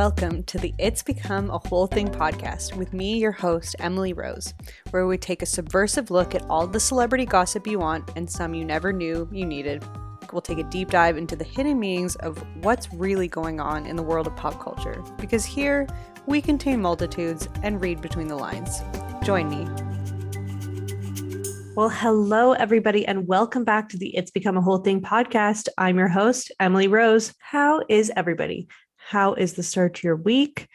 Welcome to the It's Become a Whole Thing podcast with me, your host, Emily Rose, where we take a subversive look at all the celebrity gossip you want and some you never knew you needed. We'll take a deep dive into the hidden meanings of what's really going on in the world of pop culture, because here we contain multitudes and read between the lines. Join me. Well, hello, everybody, and welcome back to the It's Become a Whole Thing podcast. I'm your host, Emily Rose. How is everybody? How is the start to your week?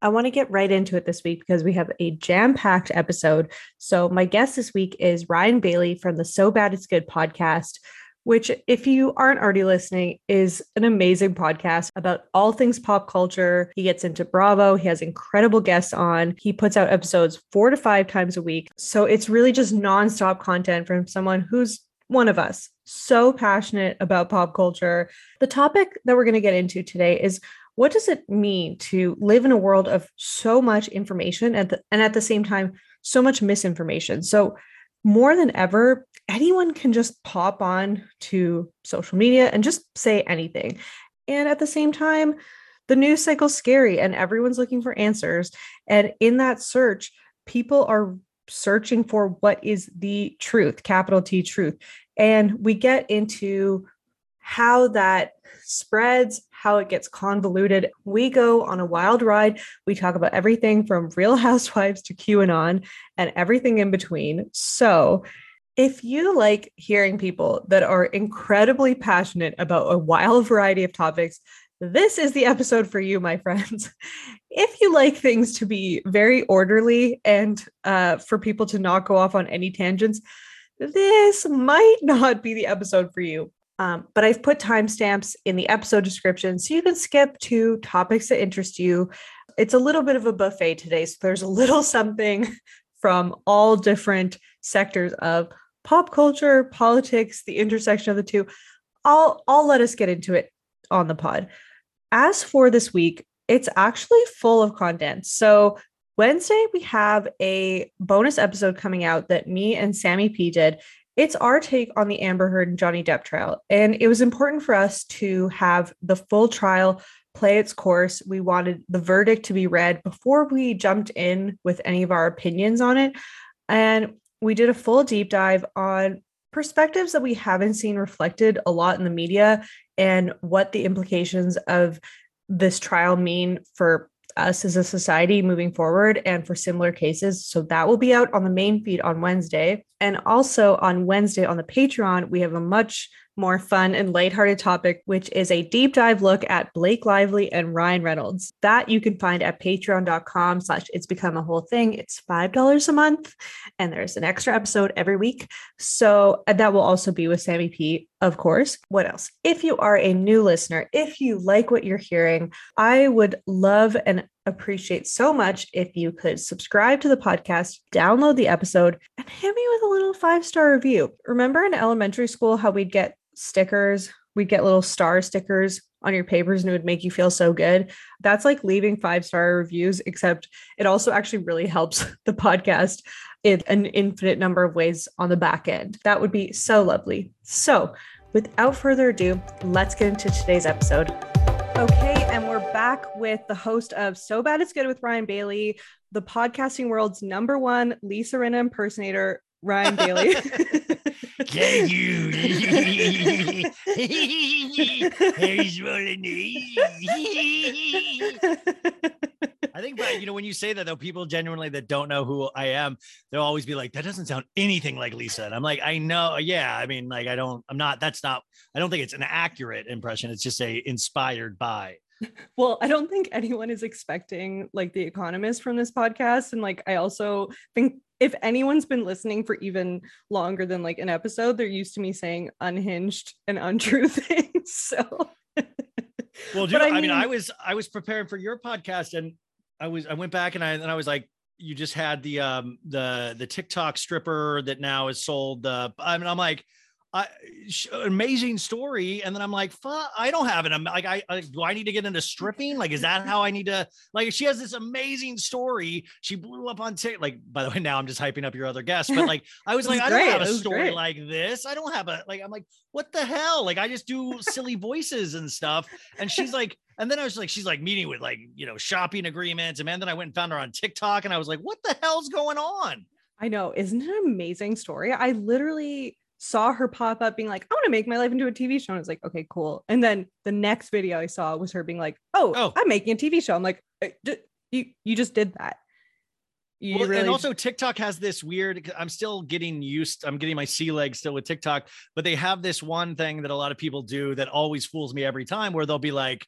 I want to get right into it this week because we have a jam packed episode. So, my guest this week is Ryan Bailey from the So Bad It's Good podcast, which, if you aren't already listening, is an amazing podcast about all things pop culture. He gets into Bravo, he has incredible guests on. He puts out episodes four to five times a week. So, it's really just nonstop content from someone who's one of us, so passionate about pop culture. The topic that we're going to get into today is what does it mean to live in a world of so much information and, and at the same time so much misinformation? So more than ever anyone can just pop on to social media and just say anything. And at the same time the news cycle's scary and everyone's looking for answers. And in that search people are searching for what is the truth capital t truth. And we get into how that spreads how it gets convoluted. We go on a wild ride. We talk about everything from Real Housewives to QAnon and everything in between. So, if you like hearing people that are incredibly passionate about a wild variety of topics, this is the episode for you, my friends. If you like things to be very orderly and uh, for people to not go off on any tangents, this might not be the episode for you. Um, but I've put timestamps in the episode description so you can skip to topics that interest you. It's a little bit of a buffet today. So there's a little something from all different sectors of pop culture, politics, the intersection of the two. I'll, I'll let us get into it on the pod. As for this week, it's actually full of content. So Wednesday, we have a bonus episode coming out that me and Sammy P did it's our take on the Amber Heard and Johnny Depp trial. And it was important for us to have the full trial play its course. We wanted the verdict to be read before we jumped in with any of our opinions on it. And we did a full deep dive on perspectives that we haven't seen reflected a lot in the media and what the implications of this trial mean for us as a society moving forward and for similar cases. So that will be out on the main feed on Wednesday. And also on Wednesday on the Patreon, we have a much more fun and lighthearted topic, which is a deep dive look at Blake Lively and Ryan Reynolds. That you can find at patreon.com slash it's become a whole thing. It's $5 a month and there's an extra episode every week. So that will also be with Sammy P, of course. What else? If you are a new listener, if you like what you're hearing, I would love and appreciate so much if you could subscribe to the podcast, download the episode, and hit me with a little five star review. Remember in elementary school how we'd get stickers. We'd get little star stickers on your papers and it would make you feel so good. That's like leaving five star reviews, except it also actually really helps the podcast in an infinite number of ways on the back end. That would be so lovely. So, without further ado, let's get into today's episode. Okay, and we're back with the host of So Bad It's Good with Ryan Bailey, the podcasting world's number one Lisa Rinna impersonator, Ryan Bailey. Can you? He's rolling. I think, but you know, when you say that though, people genuinely that don't know who I am, they'll always be like, "That doesn't sound anything like Lisa." And I'm like, "I know, yeah. I mean, like, I don't. I'm not. That's not. I don't think it's an accurate impression. It's just a inspired by." Well, I don't think anyone is expecting like the economist from this podcast. And like, I also think if anyone's been listening for even longer than like an episode, they're used to me saying unhinged and untrue things. So well, dude, I mean, I mean, I was I was preparing for your podcast and I was I went back and I and I was like, you just had the um the the TikTok stripper that now is sold. Uh, I mean, I'm like, I, amazing story. And then I'm like, fuck, I don't have it. I'm like, I, I, do I need to get into stripping? Like, is that how I need to, like, she has this amazing story. She blew up on TikTok. Like, by the way, now I'm just hyping up your other guests, but like, I was like, I don't have a story great. like this. I don't have a, like, I'm like, what the hell? Like, I just do silly voices and stuff. And she's like, and then I was like, she's like meeting with like, you know, shopping agreements. And man, then I went and found her on TikTok and I was like, what the hell's going on? I know. Isn't it an amazing story? I literally saw her pop up being like, I want to make my life into a TV show. And I was like, okay, cool. And then the next video I saw was her being like, oh, oh. I'm making a TV show. I'm like, uh, you, you just did that. You well, really... and also TikTok has this weird. I'm still getting used. I'm getting my sea legs still with TikTok, but they have this one thing that a lot of people do that always fools me every time, where they'll be like,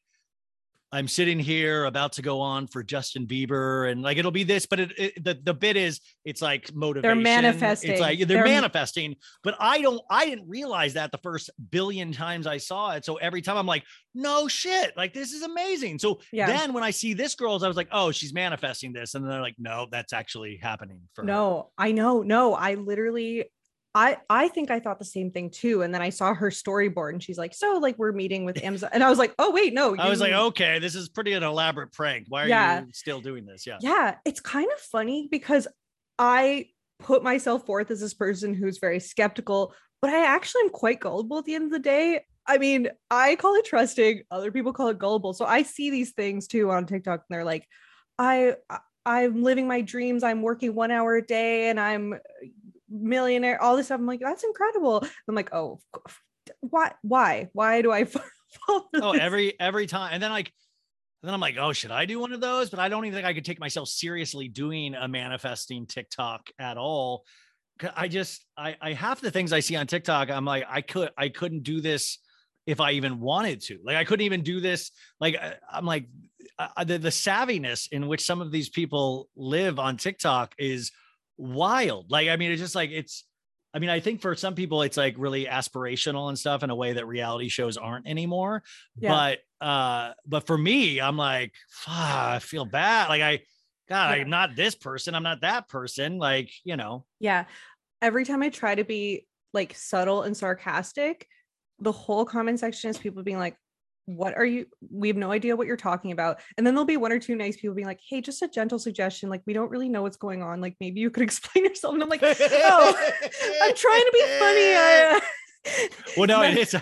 I'm sitting here about to go on for Justin Bieber and like it'll be this, but it, it, the the bit is it's like motivation. They're manifesting. It's like they're, they're, manifesting, but I don't I didn't realize that the first billion times I saw it. So every time I'm like, no shit, like this is amazing. So yeah. then when I see this girl's, I was like, oh, she's manifesting this, and then they're like, no, that's actually happening for no, her. I know, no, I literally I I think I thought the same thing too. And then I saw her storyboard and she's like, so like we're meeting with Amazon. And I was like, oh wait, no. I was like, okay, this is pretty an elaborate prank. Why are yeah. you still doing this? Yeah. Yeah. It's kind of funny because I put myself forth as this person who's very skeptical, but I actually am quite gullible at the end of the day. I mean, I call it trusting, other people call it gullible. So I see these things too on TikTok and they're like, I I'm living my dreams. I'm working one hour a day and I'm millionaire, all this stuff. I'm like, that's incredible. I'm like, oh, why, why, why do I? oh, every every time, and then like, and then I'm like, oh, should I do one of those? But I don't even think I could take myself seriously doing a manifesting TikTok at all. I just, I, I half the things I see on TikTok, I'm like, I could, I couldn't do this if I even wanted to. Like, I couldn't even do this. Like, I'm like, uh, the, the savviness in which some of these people live on TikTok is wild. Like, I mean, it's just like it's. I mean, I think for some people it's like really aspirational and stuff in a way that reality shows aren't anymore. Yeah. But uh, but for me, I'm like, I feel bad. Like I, God, yeah. I'm not this person. I'm not that person. Like, you know. Yeah. Every time I try to be like subtle and sarcastic, the whole comment section is people being like, what are you we have no idea what you're talking about. And then there'll be one or two nice people being like hey just a gentle suggestion like we don't really know what's going on like maybe you could explain yourself. And i'm like oh i'm trying to be funny I, uh... well no it's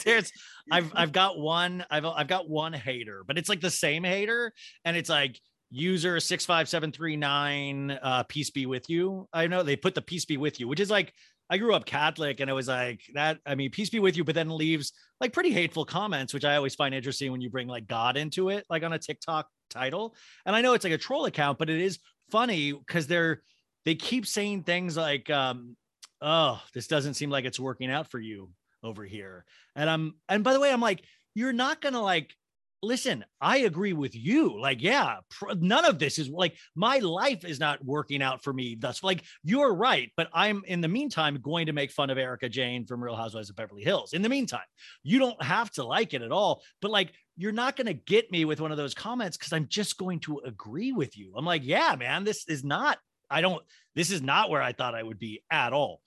there's i've i've got one i've i've got one hater but it's like the same hater and it's like user 65739 uh peace be with you. I know they put the peace be with you which is like I grew up Catholic and it was like that. I mean, peace be with you, but then leaves like pretty hateful comments, which I always find interesting when you bring like God into it, like on a TikTok title. And I know it's like a troll account, but it is funny because they're they keep saying things like, um, oh, this doesn't seem like it's working out for you over here. And I'm and by the way, I'm like, you're not gonna like listen, I agree with you. Like, yeah, pr- none of this is like my life is not working out for me. Thus, like, you're right. But I'm in the meantime going to make fun of Erika Jayne from Real Housewives of Beverly Hills. In the meantime, you don't have to like it at all. But like, you're not going to get me with one of those comments because I'm just going to agree with you. I'm like, yeah, man, this is not, I don't, this is not where I thought I would be at all.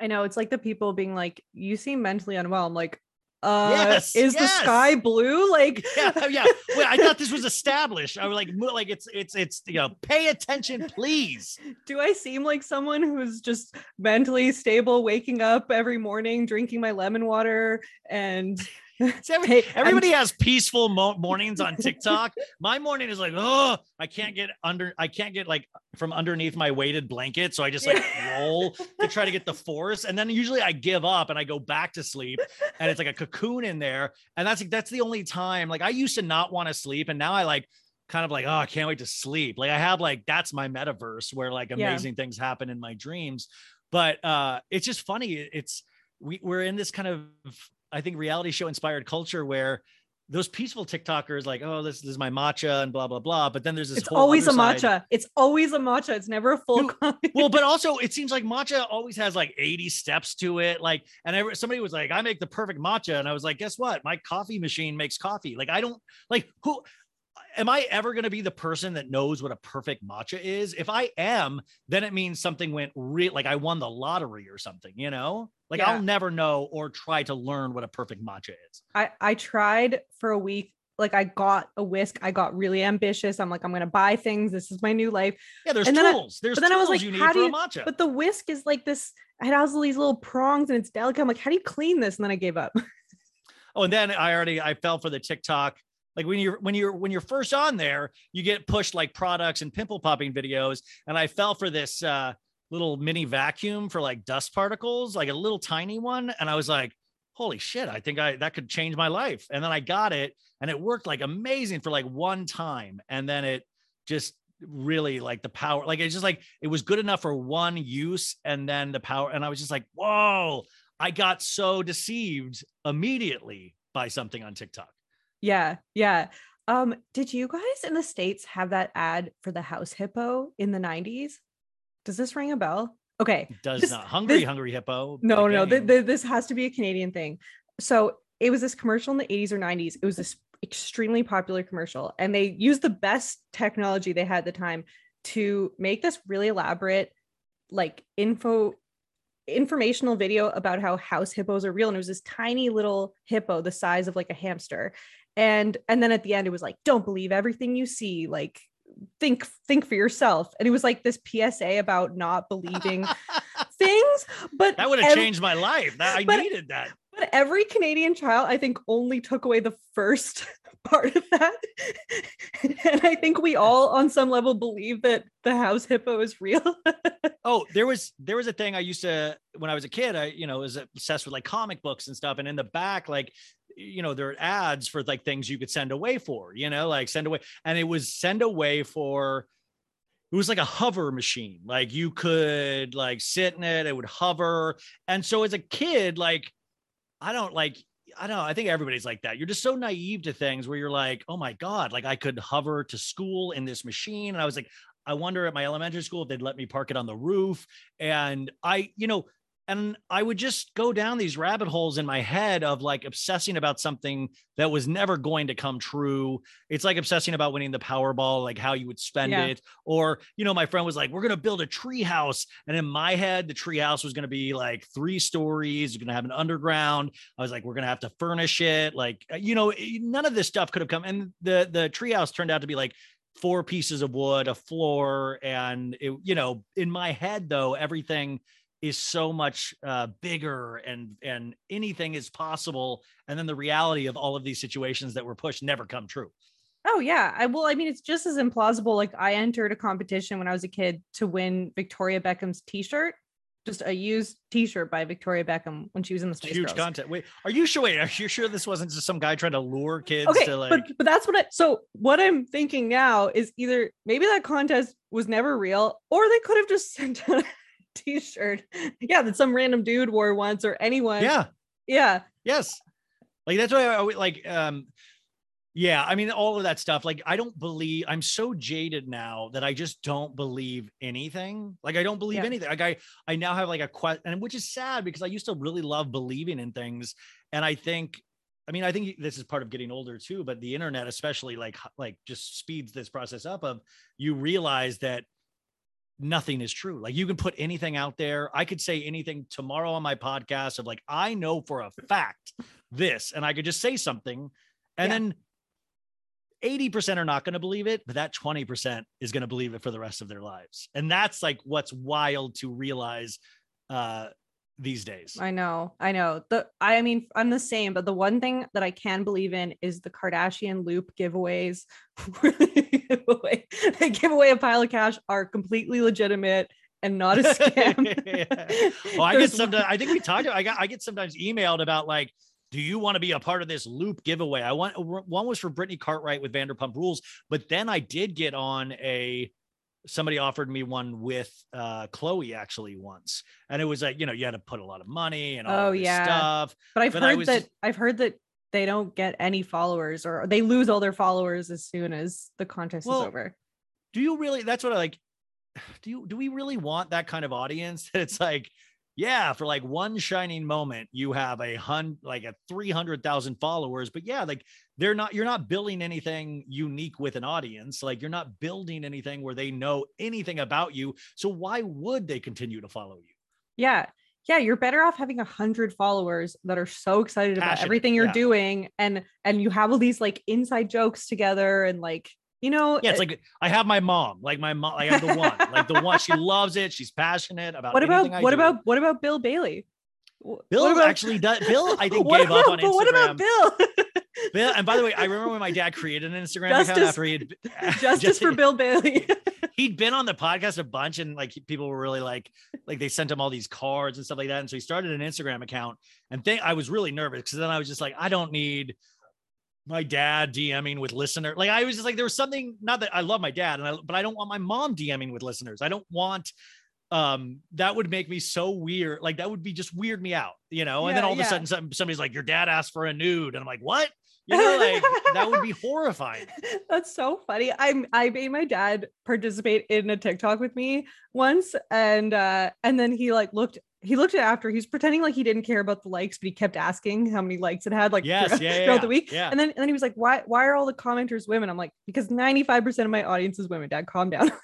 I know it's like the people being like, you seem mentally unwell. I'm like, uh yes, is yes. the sky blue? Like yeah yeah. Well, i thought this was established. I was like like it's it's it's you know pay attention please. Do i seem like someone who's just mentally stable waking up every morning drinking my lemon water and every, everybody has peaceful mo- mornings on TikTok. my morning is like, oh, I can't get under, I can't get like from underneath my weighted blanket. So I just like roll to try to get the force. And then usually I give up and I go back to sleep and it's like a cocoon in there. And that's that's the only time like I used to not want to sleep. And now I like kind of like, oh, I can't wait to sleep. Like I have like that's my metaverse where like amazing yeah. things happen in my dreams. But uh it's just funny. It's we, we're in this kind of I think reality show inspired culture where those peaceful TikTokers like, oh, this, this is my matcha and blah blah blah. But then there's this. It's always a matcha. Side. It's always a matcha. It's never a full. well, but also it seems like matcha always has like 80 steps to it. Like, and I, somebody was like, I make the perfect matcha, and I was like, guess what? My coffee machine makes coffee. Like, I don't like who. Am I ever going to be the person that knows what a perfect matcha is? If I am, then it means something went real, like I won the lottery or something, you know? Like Yeah. I'll never know or try to learn what a perfect matcha is. I I tried for a week. Like I got a whisk. I got really ambitious. I'm like, I'm gonna buy things. This is my new life. Yeah, there's And then I- tools. there's but then I tools was like, you need how for do a you- matcha. But the whisk is like this. It has all these little prongs and it's delicate. I'm like, how do you clean this? And then I gave up. Oh, and then I already I fell for the TikTok. Like when you're when you're when you're first on there, you get pushed like products and pimple popping videos. And I fell for this uh little mini vacuum for like dust particles, like a little tiny one. And I was like, holy shit, I think I that could change my life. And then I got it and it worked like amazing for like one time. And then it just really like the power, like it's just like it was good enough for one use. And then the power, and I was just like, whoa, I got so deceived immediately by something on TikTok. Yeah, yeah. Um, did you guys in the States have that ad for the house hippo in the 90s? Does this ring a bell? Okay. Does This- not. Hungry, this- hungry hippo. No, no, th- game. th- this has to be a Canadian thing. So it was this commercial in the 80s or 90s. It was this extremely popular commercial, and they used the best technology they had at the time to make this really elaborate, like info informational video about how house hippos are real. And it was this tiny little hippo the size of like a hamster. And and then at the end it was like, don't believe everything you see, like think think for yourself. And it was like this PSA about not believing things, but that would have ev- changed my life. That I but- needed that. but every Canadian child, I think, only took away the first part of that. and I think we all, on some level, believe that the house hippo is real. Oh, there was there was a thing I used to when I was a kid. I you know was obsessed with like comic books and stuff. And in the back, like you know, there are ads for like things you could send away for. You know, like send away, and it was send away for. It was like a hover machine. Like you could like sit in it, it would hover. And so as a kid, like I don't like I don't. I think everybody's like that. You're just so naive to things where you're like, oh my God, like I could hover to school in this machine. And I was like, I wonder at my elementary school if they'd let me park it on the roof. And I, you know, and I would just go down these rabbit holes in my head of like obsessing about something that was never going to come true. It's like obsessing about winning the Powerball, like how you would spend Yeah. it. Or, you know, my friend was like, we're going to build a tree house. And in my head, the tree house was going to be like three stories. You're going to have an underground. I was like, we're going to have to furnish it. Like, uh, you know, none of this stuff could have come. And the, the tree house turned out to be like four pieces of wood, a floor. And it, you know, in my head though, everything is so much uh, bigger and and anything is possible and then the reality of all of these situations that were pushed never come true oh, yeah. I well, I mean, it's just as implausible. Like, I entered a competition when I was a kid to win Victoria Beckham's t shirt, just a used t shirt by Victoria Beckham when she was in the It's Spice huge Girls. content wait are you sure wait are you sure this wasn't just some guy trying to lure kids okay to like but but that's what i so what i'm thinking now is either maybe that contest was never real or they could have just sent out t-shirt. Yeah that some random dude wore once or anyone. Yeah. Yeah. Yes. Like that's why i like um yeah i mean all of that stuff like i don't believe i'm so jaded now that i just don't believe anything. Like i don't believe Yeah. anything. Like i i now have like a question and which is sad because i used to really love believing in things. And i think i mean i think this is part of getting older too but the internet especially like like just speeds this process up of you realize that nothing is true. Like you can put anything out there. I could say anything tomorrow on my podcast of like i know for a fact this and i could just say something and Yeah. then 80% are not going to believe it but that 20% is going to believe it for the rest of their lives. And that's like what's wild to realize uh these days i know i know the i mean i'm the same but the one thing that i can believe in is the kardashian loop giveaways they give away, they give away a pile of cash are completely legitimate and not a scam Yeah. Well, I get sometimes. I think we talked. I got. I get sometimes emailed about like, do you want to be a part of this loop giveaway? I want one was for Brittany Cartwright with Vanderpump Rules, but then I did get on a. Somebody offered me one with uh Khloé actually once, and it was like you know you had to put a lot of money and all Oh, this yeah. stuff. But I've But heard was that I've heard that they don't get any followers or they lose all their followers as soon as the contest Well, is over. Do you really? That's what I like. Do you? Do we really want that kind of audience? That it's like. Yeah, for like one shining moment, you have a hundred, like a 300,000 followers. But yeah, like they're not, you're not building anything unique with an audience. Like you're not building anything where they know anything about you. So why would they continue to follow you? Yeah. Yeah, you're better off having a hundred followers that are so excited Passionate, about everything you're yeah. doing, and and you have all these like inside jokes together, and like you know, Yeah, it's uh, like I have my mom, like my mom, I have the one, like the one. She loves it. She's passionate about. what about I what do. about what about Bill Bailey? Bill? about- actually does. Bill, I think gave up on but what about Bill? Bill, and by the way, I remember when my dad created an Instagram account after he had Justice for Bill Bailey. he'd been on the podcast a bunch and like people were really like like they sent him all these cards and stuff like that and so he started an instagram account and think i was really nervous because then i was just like i don't need my dad dming with listener like i was just like there was something not that i love my dad and I, but i don't want my mom dming with listeners. I don't want um that would make me so weird like that would be just weird me out you know? And then Yeah, all of a sudden some, somebody's like your dad asked for a nude and i'm like what? You know like that would be horrifying. That's so funny. I'm I made my dad participate in a TikTok with me once and uh and then he like looked he looked at it after he was pretending like he didn't care about the likes, but he kept asking how many likes it had like yes throughout, yeah, yeah, throughout the week. yeah And then and then he was like, Why why are all the commenters women? I'm like, because 95% of my audience is women. Dad, calm down.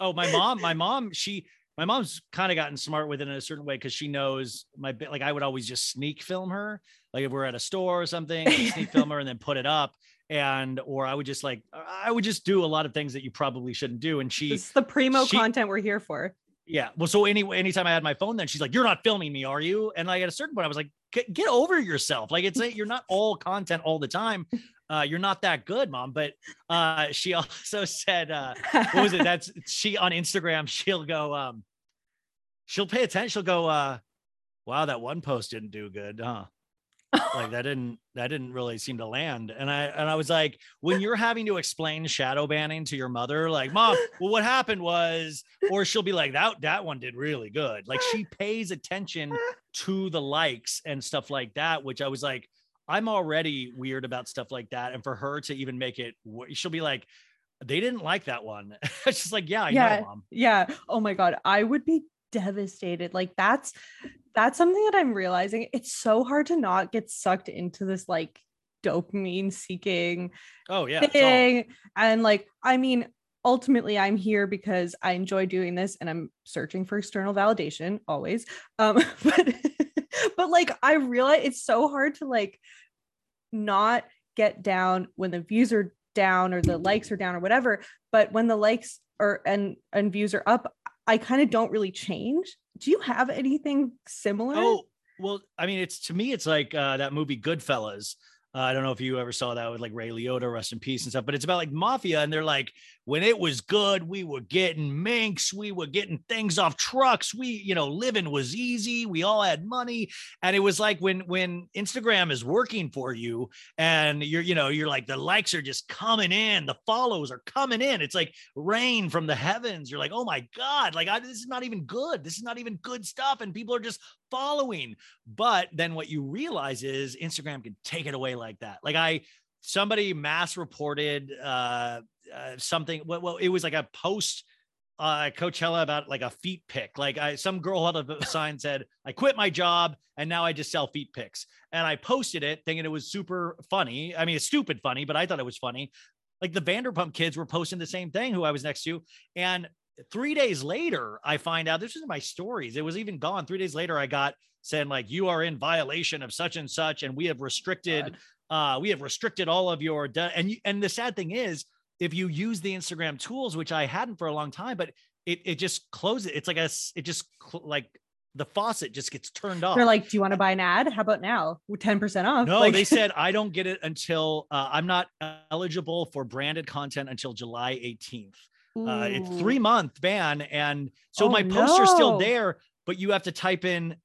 Oh, my mom, my mom, she, my mom's kind of gotten smart with it in a certain way because she knows my bit. Like I would always just sneak film her, like if we're at a store or something, I'd sneak film her and then put it up. And or I would just like I would just do a lot of things that you probably shouldn't do. And she, this is the primo she- content we're here for. Yeah. Well, so anyway, anytime I had my phone, then she's like, "You're not filming me, are you?" And like at a certain point, I was like, "Get get over yourself. Like it's you're not all content all the time. Uh, you're not that good, mom." But uh, she also said, uh, what was it? That's she on Instagram. She'll go, um, she'll pay attention. She'll go, uh, wow, that one post didn't do good, huh? Like that didn't that didn't really seem to land. And I and I was like, when you're having to explain shadow banning to your mother, like, mom, well, what happened was, or she'll be like, that that one did really good. Like she pays attention to the likes and stuff like that, which I was like, I'm already weird about stuff like that. And for her to even make it, she'll be like, they didn't like that one. it's just like, yeah, I Yeah. know, mom. yeah oh my god i would be devastated like that's that's something that i'm realizing it's so hard to not get sucked into this like dopamine seeking Oh yeah. thing and like i mean ultimately i'm here because i enjoy doing this and i'm searching for external validation always um but but like i realize it's so hard to like not get down when the views are down or the likes are down or whatever but when the likes are and and views are up i kind of don't really change do you have anything similar Oh, well, I mean, it's to me, it's like uh, that movie Goodfellas. Uh, I don't know if you ever saw that with like Ray Liotta, rest in peace and stuff, but it's about like mafia. And they're like, when it was good, we were getting minks, we were getting things off trucks. We, you know, living was easy. We all had money. And it was like when when Instagram is working for you and you're, you know, you're like the likes are just coming in, the follows are coming in. It's like rain from the heavens. You're like, oh my God, like I, this is not even good. This is not even good stuff. And people are just following. But then what you realize is Instagram can take it away like that. Like I, somebody mass reported uh, uh something. Well, it was like a post uh Coachella about like a feet pick. Like I some girl had a sign said, I quit my job and now I just sell feet picks. And I posted it thinking it was super funny. I mean, it's stupid funny, but I thought it was funny. Like the Vanderpump kids were posting the same thing who I was next to. And three days later, I find out this is my stories. It was even gone. Three days later, I got saying like you are in violation of such and such, and we have restricted, uh, we have restricted all of your de- and you, and the sad thing is, if you use the Instagram tools, which I hadn't for a long time, but it it just closes. It's like a, it just cl- like the faucet just gets turned off. they're like do you want to buy an ad how about now 10% off No, Like- they said I don't get it until uh, I'm not eligible for branded content until July 18th. Uh, it's three month ban, and so Oh, my posts are still there, but you have to type in.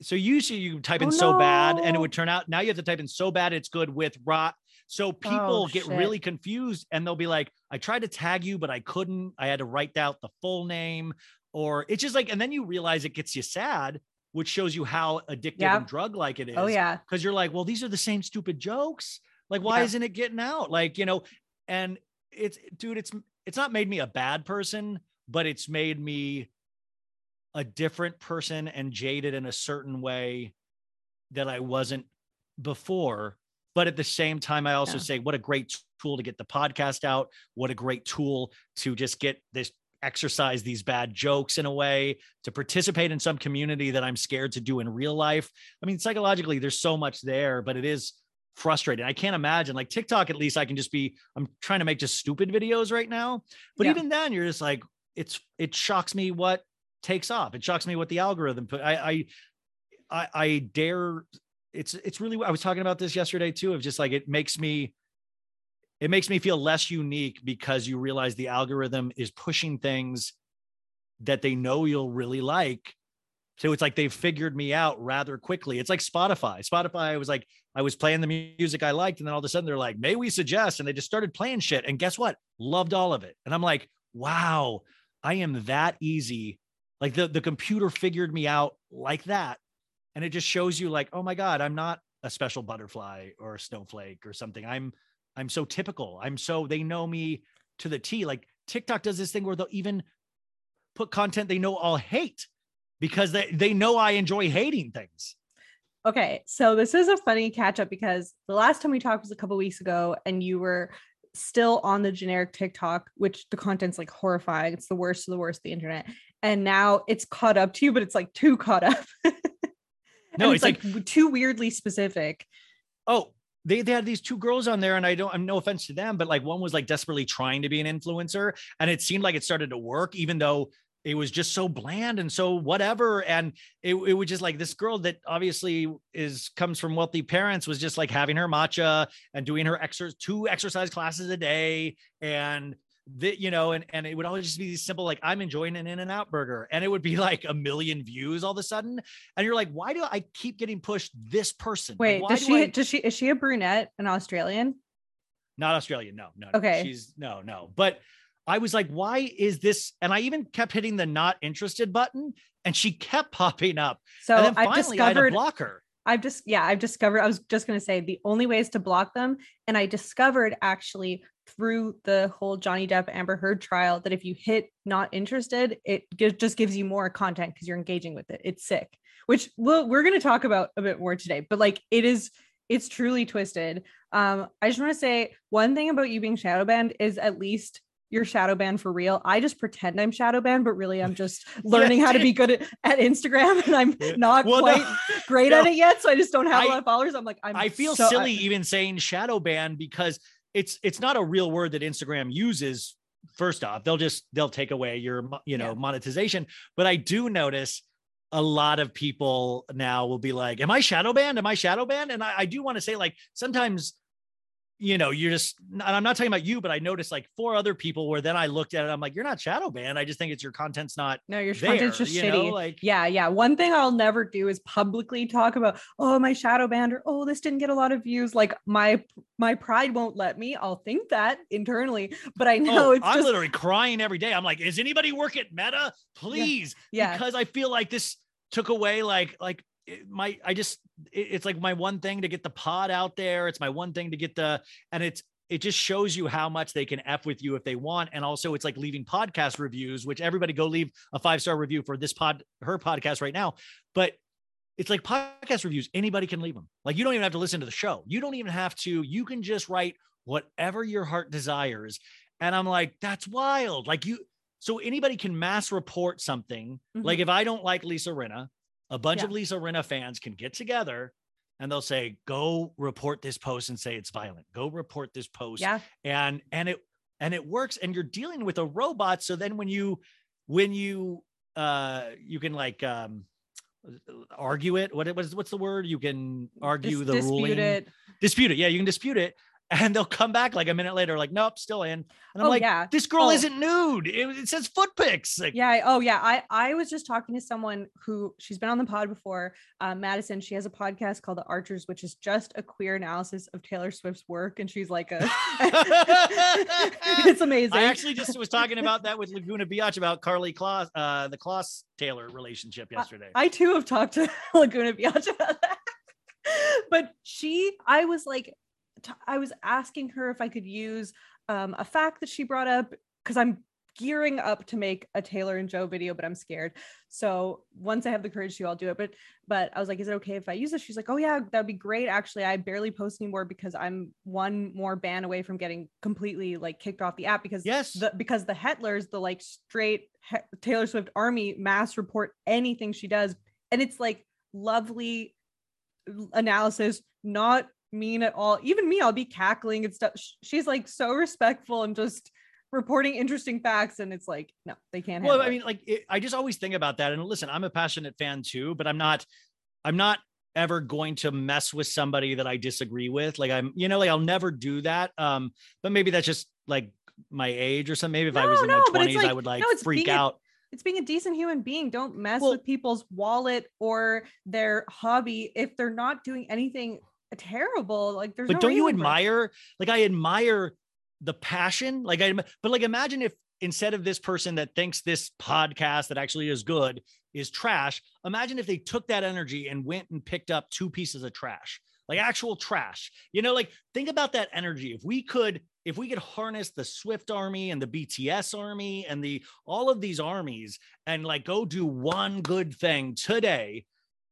So usually you type in Oh, so bad, and it would turn out. Now you have to type in so bad it's good with rot. So people Oh, get shit. really confused, and they'll be like, "I tried to tag you, but I couldn't. I had to write out the full name." Or it's just like, and then you realize it gets you sad, which shows you how addictive Yeah. and drug like it oh, is oh yeah because you're like, well, these are the same stupid jokes. Like, why Yeah. isn't it getting out? Like, you know, and it's dude, it's it's not made me a bad person, but it's made me a different person and jaded in a certain way that I wasn't before. But at the same time, I also Yeah. say, what a great tool to get the podcast out. What a great tool to just get this exercise these bad jokes in a way to participate in some community that I'm scared to do in real life. I mean, psychologically, there's so much there, but it is frustrating. I can't imagine like TikTok, at least I can just be, I'm trying to make just stupid videos right now. But Yeah. even then, you're just like, it's, it shocks me what takes off. It shocks me what the algorithm put. I, I, I, I dare. It's, it's really, I was talking about this yesterday too, of just like, it makes me, it makes me feel less unique because you realize the algorithm is pushing things that they know you'll really like. So it's like they've figured me out rather quickly. It's like Spotify. Spotify I was like, I was playing the music I liked, and then all of a sudden they're like, may we suggest? And they just started playing shit. And guess what? Loved all of it. And I'm like, wow, I am that easy. Like the, the computer figured me out like that. And it just shows you, like, oh my God, I'm not a special butterfly or a snowflake or something. I'm I'm so typical. I'm so they know me to the T. Like TikTok does this thing where they'll even put content they know I'll hate because they, they know I enjoy hating things. Okay, so this is a funny catch up because the last time we talked was a couple weeks ago, and you were still on the generic TikTok, which the content's like horrifying. It's the worst of the worst of the internet. And now it's caught up to you, but it's like too caught up. No, And it's like, w- too weirdly specific. oh, they, they had these two girls on there, and I don't I'm no offense to them, but like one was like desperately trying to be an influencer, and it seemed like it started to work, even though it was just so bland and so whatever. And it, it was just like this girl that obviously is comes from wealthy parents was just like having her matcha and doing her exer- two exercise classes a day and that you know and and it would always just be simple like i'm enjoying an in and out burger and it would be like a million views all of a sudden and you're like why do i keep getting pushed this person Like, Wait, why does do she I- does she is she a brunette, an Australian? not Australian. No, no. no. Okay. She's no, no. But I was like, why is this? And I even kept hitting the not interested button and she kept popping up. So and then I've finally I had to discovered block her. I've just yeah, I've discovered I was just going to say the only ways to block them and I discovered actually through the whole Johnny Depp Amber Heard trial that if you hit not interested, it gi- just gives you more content cuz you're engaging with it. It's sick. Which we'll, we're going to talk about a bit more today, but like it is it's truly twisted. Um I just want to say one thing about you being shadow banned is at least you're shadow banned for real. I just pretend I'm shadow banned, but really I'm just learning how to be good at, at Instagram and I'm not Well, no. quite great at it yet, so I just don't have a I- lot of followers. I'm like, I'm I feel so- silly even saying shadow ban because it's it's not a real word that Instagram uses. First off, they'll just they'll take away your you know Yeah. monetization. But I do notice a lot of people now will be like, "Am I shadow banned? Am I shadow banned?" And I, I do want to say like sometimes. You know, you're just, and I'm not talking about you, but I noticed like four other people where then I looked at it. I'm like, you're not shadow banned. I just think it's your content's not no, your there. content's just you shitty. know, like yeah, yeah. One thing I'll never do is publicly talk about, oh, my shadow banned or oh, this didn't get a lot of views. Like my my pride won't let me. I'll think that internally, but I know oh, it's I'm just literally crying every day. I'm like, is anybody work at Meta? Please. yeah. Because I feel like this took away like like it- my I just it- it's like my one thing to get the pod out there. It's my one thing to get the and it's it just shows you how much they can F with you if they want. And also it's like leaving podcast reviews, which everybody go leave a five-star review for this pod, her podcast right now. But it's like podcast reviews, anybody can leave them. Like you don't even have to listen to the show. You don't even have to, you can just write whatever your heart desires. And I'm like, that's wild. Like you, so anybody can mass report something. Like Mhm. if I don't like Lisa Rinna, a bunch Yeah. of Lisa Rinna fans can get together and they'll say, go report this post and say it's violent. Go report this post. Yeah, and and it and it works and you're dealing with a robot. So then when you when you uh you can like um argue it what it was what's the word? You can argue dis- the dispute ruling. it. dispute it. Yeah you can dispute it and they'll come back like a minute later like nope still in and i'm Oh like yeah, this girl Oh. isn't nude it, it says foot pics like Yeah. Oh, yeah. I I was just talking to someone who she's been on the pod before. Uh, Madison. She has a podcast called The Archers, which is just a queer analysis of Taylor Swift's work, and she's like a. it's amazing. I actually just was talking about that with Laguna Biatch about Karlie Kloss, uh, the Kloss Taylor relationship yesterday. I too have talked to Laguna Biatch about that. but she, I was like, t- I was asking her if I could use um, a fact that she brought up because I'm gearing up to make a Taylor and Joe video, but I'm scared. So once I have the courage to, I'll do it. But but I was like, is it okay if I use this? She's like, oh yeah, that'd be great. Actually, I barely post anymore because I'm one more ban away from getting completely like kicked off the app because Yes. the because the Hetlers, the like straight he- Taylor Swift army mass report anything she does. And it's like lovely analysis, not mean at all. Even me, I'll be cackling and stuff. She's like so respectful and just reporting interesting facts. And it's like, no, they can't. well i mean like it, i just always think about that and listen i'm a passionate fan too but i'm not i'm not ever going to mess with somebody that i disagree with like i'm you know like i'll never do that um but maybe that's just like my age or something maybe if i was in no, my but it's 20s i would like no, freak a- out it's being a decent human being. Don't mess Well- with people's wallet or their hobby if they're not doing anything terrible. Like there's but no don't you admire like i admire the passion? Like i but like imagine if instead of this person that thinks this podcast that actually is good is trash imagine if they took that energy and went and picked up two pieces of trash like actual trash. You know like think about that energy. If we could if we could harness the swift army and the bts army and the all of these armies and like go do one good thing today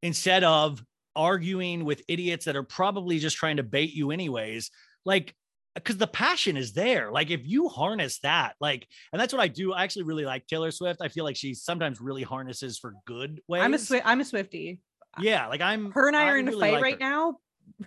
instead of arguing with idiots that are probably just trying to bait you anyways like because the passion is there like if you harness that like and that's what i do i actually really like taylor swift i feel like she sometimes really harnesses for good ways I'm a Swi- I'm a Swiftie. yeah like i'm Her and I, are in a fight like right her. now.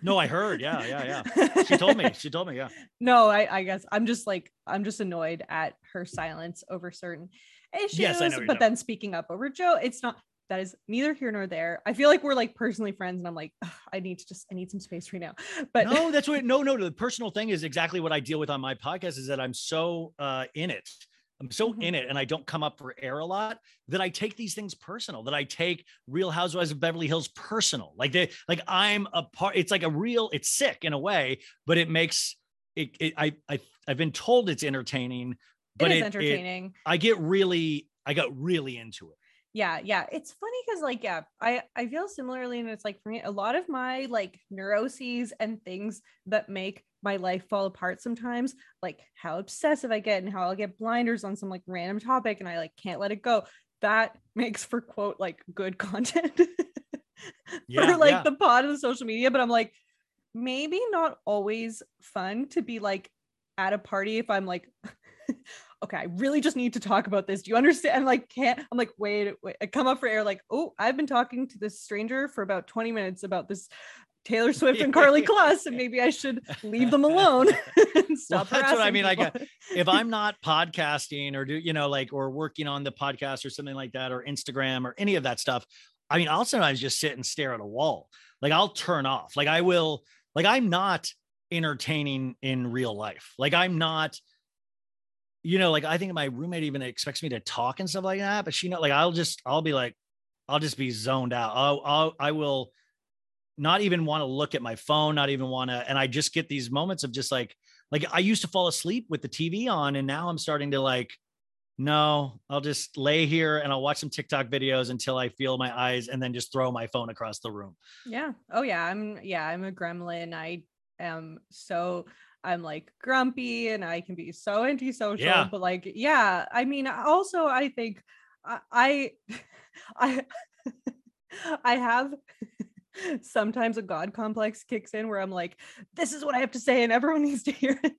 no i heard yeah yeah yeah she told me she told me yeah no, I, I guess I'm just like I'm just annoyed at her silence over certain issues. Yes, I know but then speaking up over Joe, it's not that is neither here nor there. I feel like we're like personally friends, and I'm like, I need to just I need some space right now. But no that's what no no the personal thing is exactly what i deal with on my podcast is that i'm so uh in it i'm so Mhm. in it and i don't come up for air a lot that i take these things personal that i take real housewives of beverly hills personal like they like i'm a part it's like a real it's sick in a way but it makes it, it I, I i've been told it's entertaining but it is it- it- entertaining. i get really i got really into it yeah yeah it's funny because like yeah i i feel similarly and it's like for me a lot of my like neuroses and things that make my life fall apart sometimes like how obsessive i get and how i'll get blinders on some like random topic and i like can't let it go that makes for quote like good content Yeah, for like yeah. the pod and the social media but i'm like maybe not always fun to be like at a party if i'm like okay, I really just need to talk about this. Do you understand? I'm like, can't, I'm like, wait, wait, I come up for air, like, oh, I've been talking to this stranger for about 20 minutes about this Taylor Swift and Karlie Kloss, and maybe I should leave them alone and stop. that's what I mean, I uh, people. if I'm not podcasting or do you know like or working on the podcast or something like that or Instagram or any of that stuff, I mean, I'll sometimes just sit and stare at a wall. Like I'll turn off. Like I will. Like I'm not entertaining in real life. Like I'm not. You know, like I think my roommate even expects me to talk and stuff like that, but she know, like I'll just, I'll be like, I'll just be zoned out. I'll, I'll I will not even want to look at my phone, not even want to, and I just get these moments of just like, like I used to fall asleep with the TV on, and now I'm starting to like, no, I'll just lay here and I'll watch some TikTok videos until I feel my eyes, and then just throw my phone across the room. Yeah. Oh yeah. I'm yeah, I'm a gremlin. I am so I'm like grumpy and I can be so antisocial. Yeah. But like, yeah, I mean, also I think I I I, have sometimes a god complex kicks in where I'm like, this is what I have to say, and everyone needs to hear it.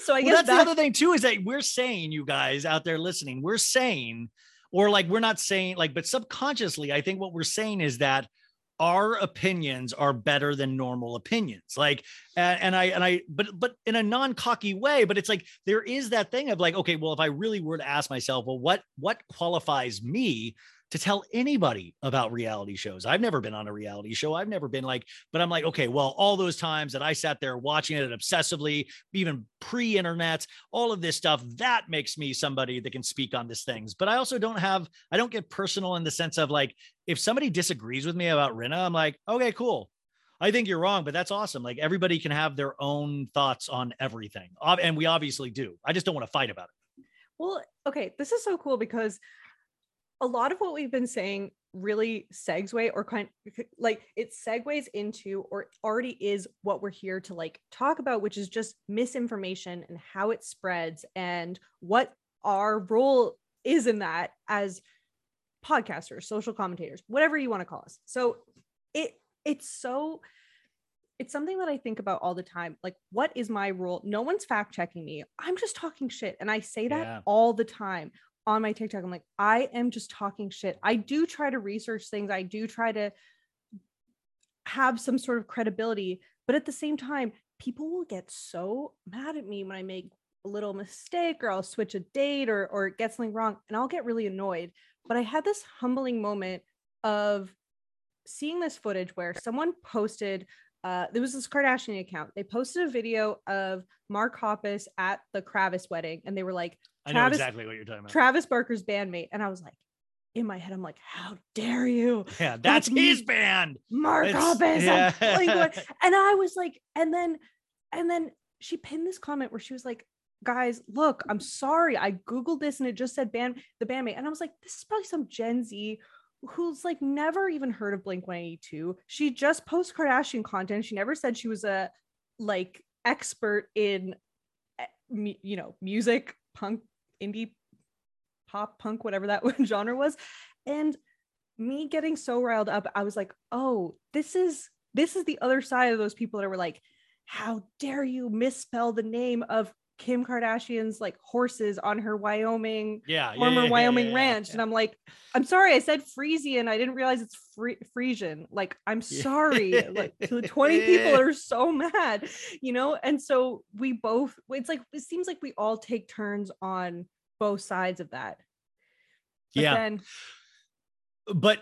so I well, guess that's that, the other thing too is that we're saying, you guys out there listening, we're saying, or like we're not saying like, but subconsciously, I think what we're saying is that our opinions are better than normal opinions. Like and, and i and i but but in a non-cocky way but it's like there is that thing of like okay well if i really were to ask myself well what what qualifies me to tell anybody about reality shows i've never been on a reality show i've never been like but i'm like okay well all those times that i sat there watching it obsessively even pre-internet all of this stuff that makes me somebody that can speak on these things but i also don't have i don't get personal in the sense of like if somebody disagrees with me about Rinna, I'm like, okay, cool. I think you're wrong, but that's awesome. Like everybody can have their own thoughts on everything. And we obviously do. I just don't want to fight about it. Well, okay, this is so cool because a lot of what we've been saying really segue or kind like it segues into or already is what we're here to like talk about, which is just misinformation and how it spreads and what our role is in that as podcasters, social commentators, whatever you want to call us. So it it's so it's something that I think about all the time. Like, what is my role? No one's fact checking me. I'm just talking shit. And I say that Yeah. all the time on my TikTok. I'm like, I am just talking shit. I do try to research things. I do try to have some sort of credibility. But at the same time, people will get so mad at me when I make a little mistake or I'll switch a date or or get something wrong and I'll get really annoyed. But I had this humbling moment of seeing this footage where someone posted uh there was this Kardashian account. They posted a video of Mark Hoppus at the Kravis wedding and they were like I know Travis- exactly what you're talking about. Travis Barker's bandmate and I was like in my head I'm like how dare you yeah, that's That's his band. Mark It's- Hoppus yeah. And I was like, and then, and then she pinned this comment where she was like, guys, look, I'm sorry. I Googled this and it just said band the bandmate. And I was like, this is probably some Gen Z who's like never even heard of Blink 182. She just posts Kardashian content. She never said she was a like expert in eh, you know, music, punk, indie, pop, punk, whatever that genre was. And me getting so riled up, I was like, oh, this is this is the other side of those people that were like, how dare you misspell the name of Kim Kardashian's like horses on her Wyoming Yeah, former yeah, yeah, Wyoming yeah, ranch. And I'm like, I'm sorry, I said Frisian. I didn't realize it's Fri- Frisian. Like, I'm sorry. like, to the 20 people are so mad, you know? And so we both, it's like, it seems like we all take turns on both sides of that. But Yeah. Then, but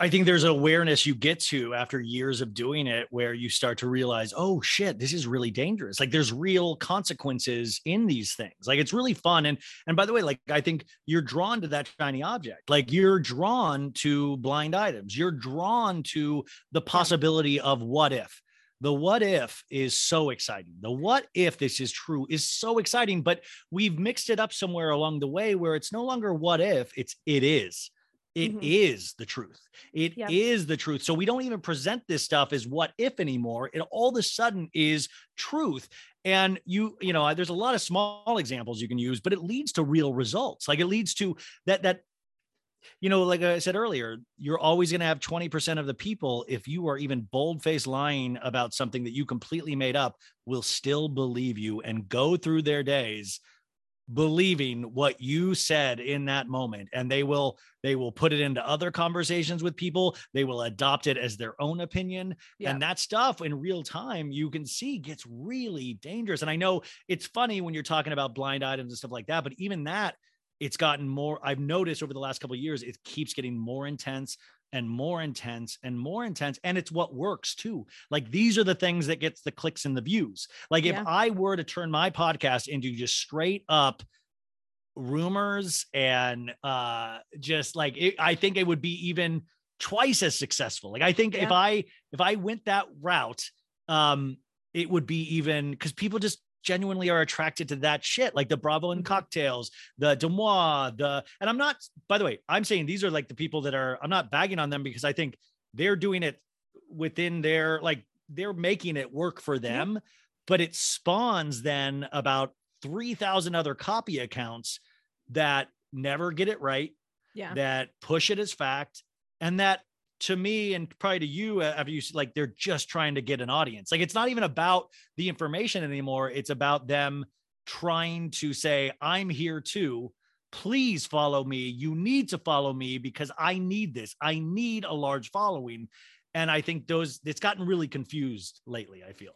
I think there's an awareness you get to after years of doing it where you start to realize, oh shit, this is really dangerous. Like there's real consequences in these things. Like it's really fun. And and by the way, like I think you're drawn to that shiny object. Like you're drawn to blind items. You're drawn to the possibility of what if. The what if is so exciting. The what if this is true is so exciting, but we've mixed it up somewhere along the way where it's no longer what if, it's it is. It is Mhm. the truth. It is Yep. the truth. So we don't even present this stuff as what if anymore. It all of a sudden is truth. And you, you know, there's a lot of small examples you can use, but it leads to real results. Like it leads to that, that, you know, like I said earlier, you're always going to have 20% of the people, if you are even bold faced lying about something that you completely made up, will still believe you and go through their days believing what you said in that moment. And they will they will put it into other conversations with people. They will adopt it as their own opinion. Yeah. and that stuff in real time you can see gets really dangerous. And i know it's funny when you're talking about blind items and stuff like that but even that it's gotten more i've noticed over the last couple of years it keeps getting more intense and more intense and more intense and it's what works too. Like these are the things that gets the clicks and the views. Like if i were to turn my podcast into just straight up rumors and uh just like it, i think it would be even twice as successful. Like i think if i if i went that route um it would be even because people just genuinely are attracted to that shit like the bravo and Mhm. cocktails the DeuxMoi the and i'm not by the way i'm saying these are like the people that are i'm not bagging on them because i think they're doing it within their like they're making it work for them but it spawns then about 3000 other copy accounts that never get it right yeah. that push it as fact and that to me and probably to you uh, after you like they're just trying to get an audience. Like it's not even about the information anymore. It's about them trying to say i'm here too. Please follow me. You need to follow me because i need this. I need a large following. And i think those it's gotten really confused lately i feel.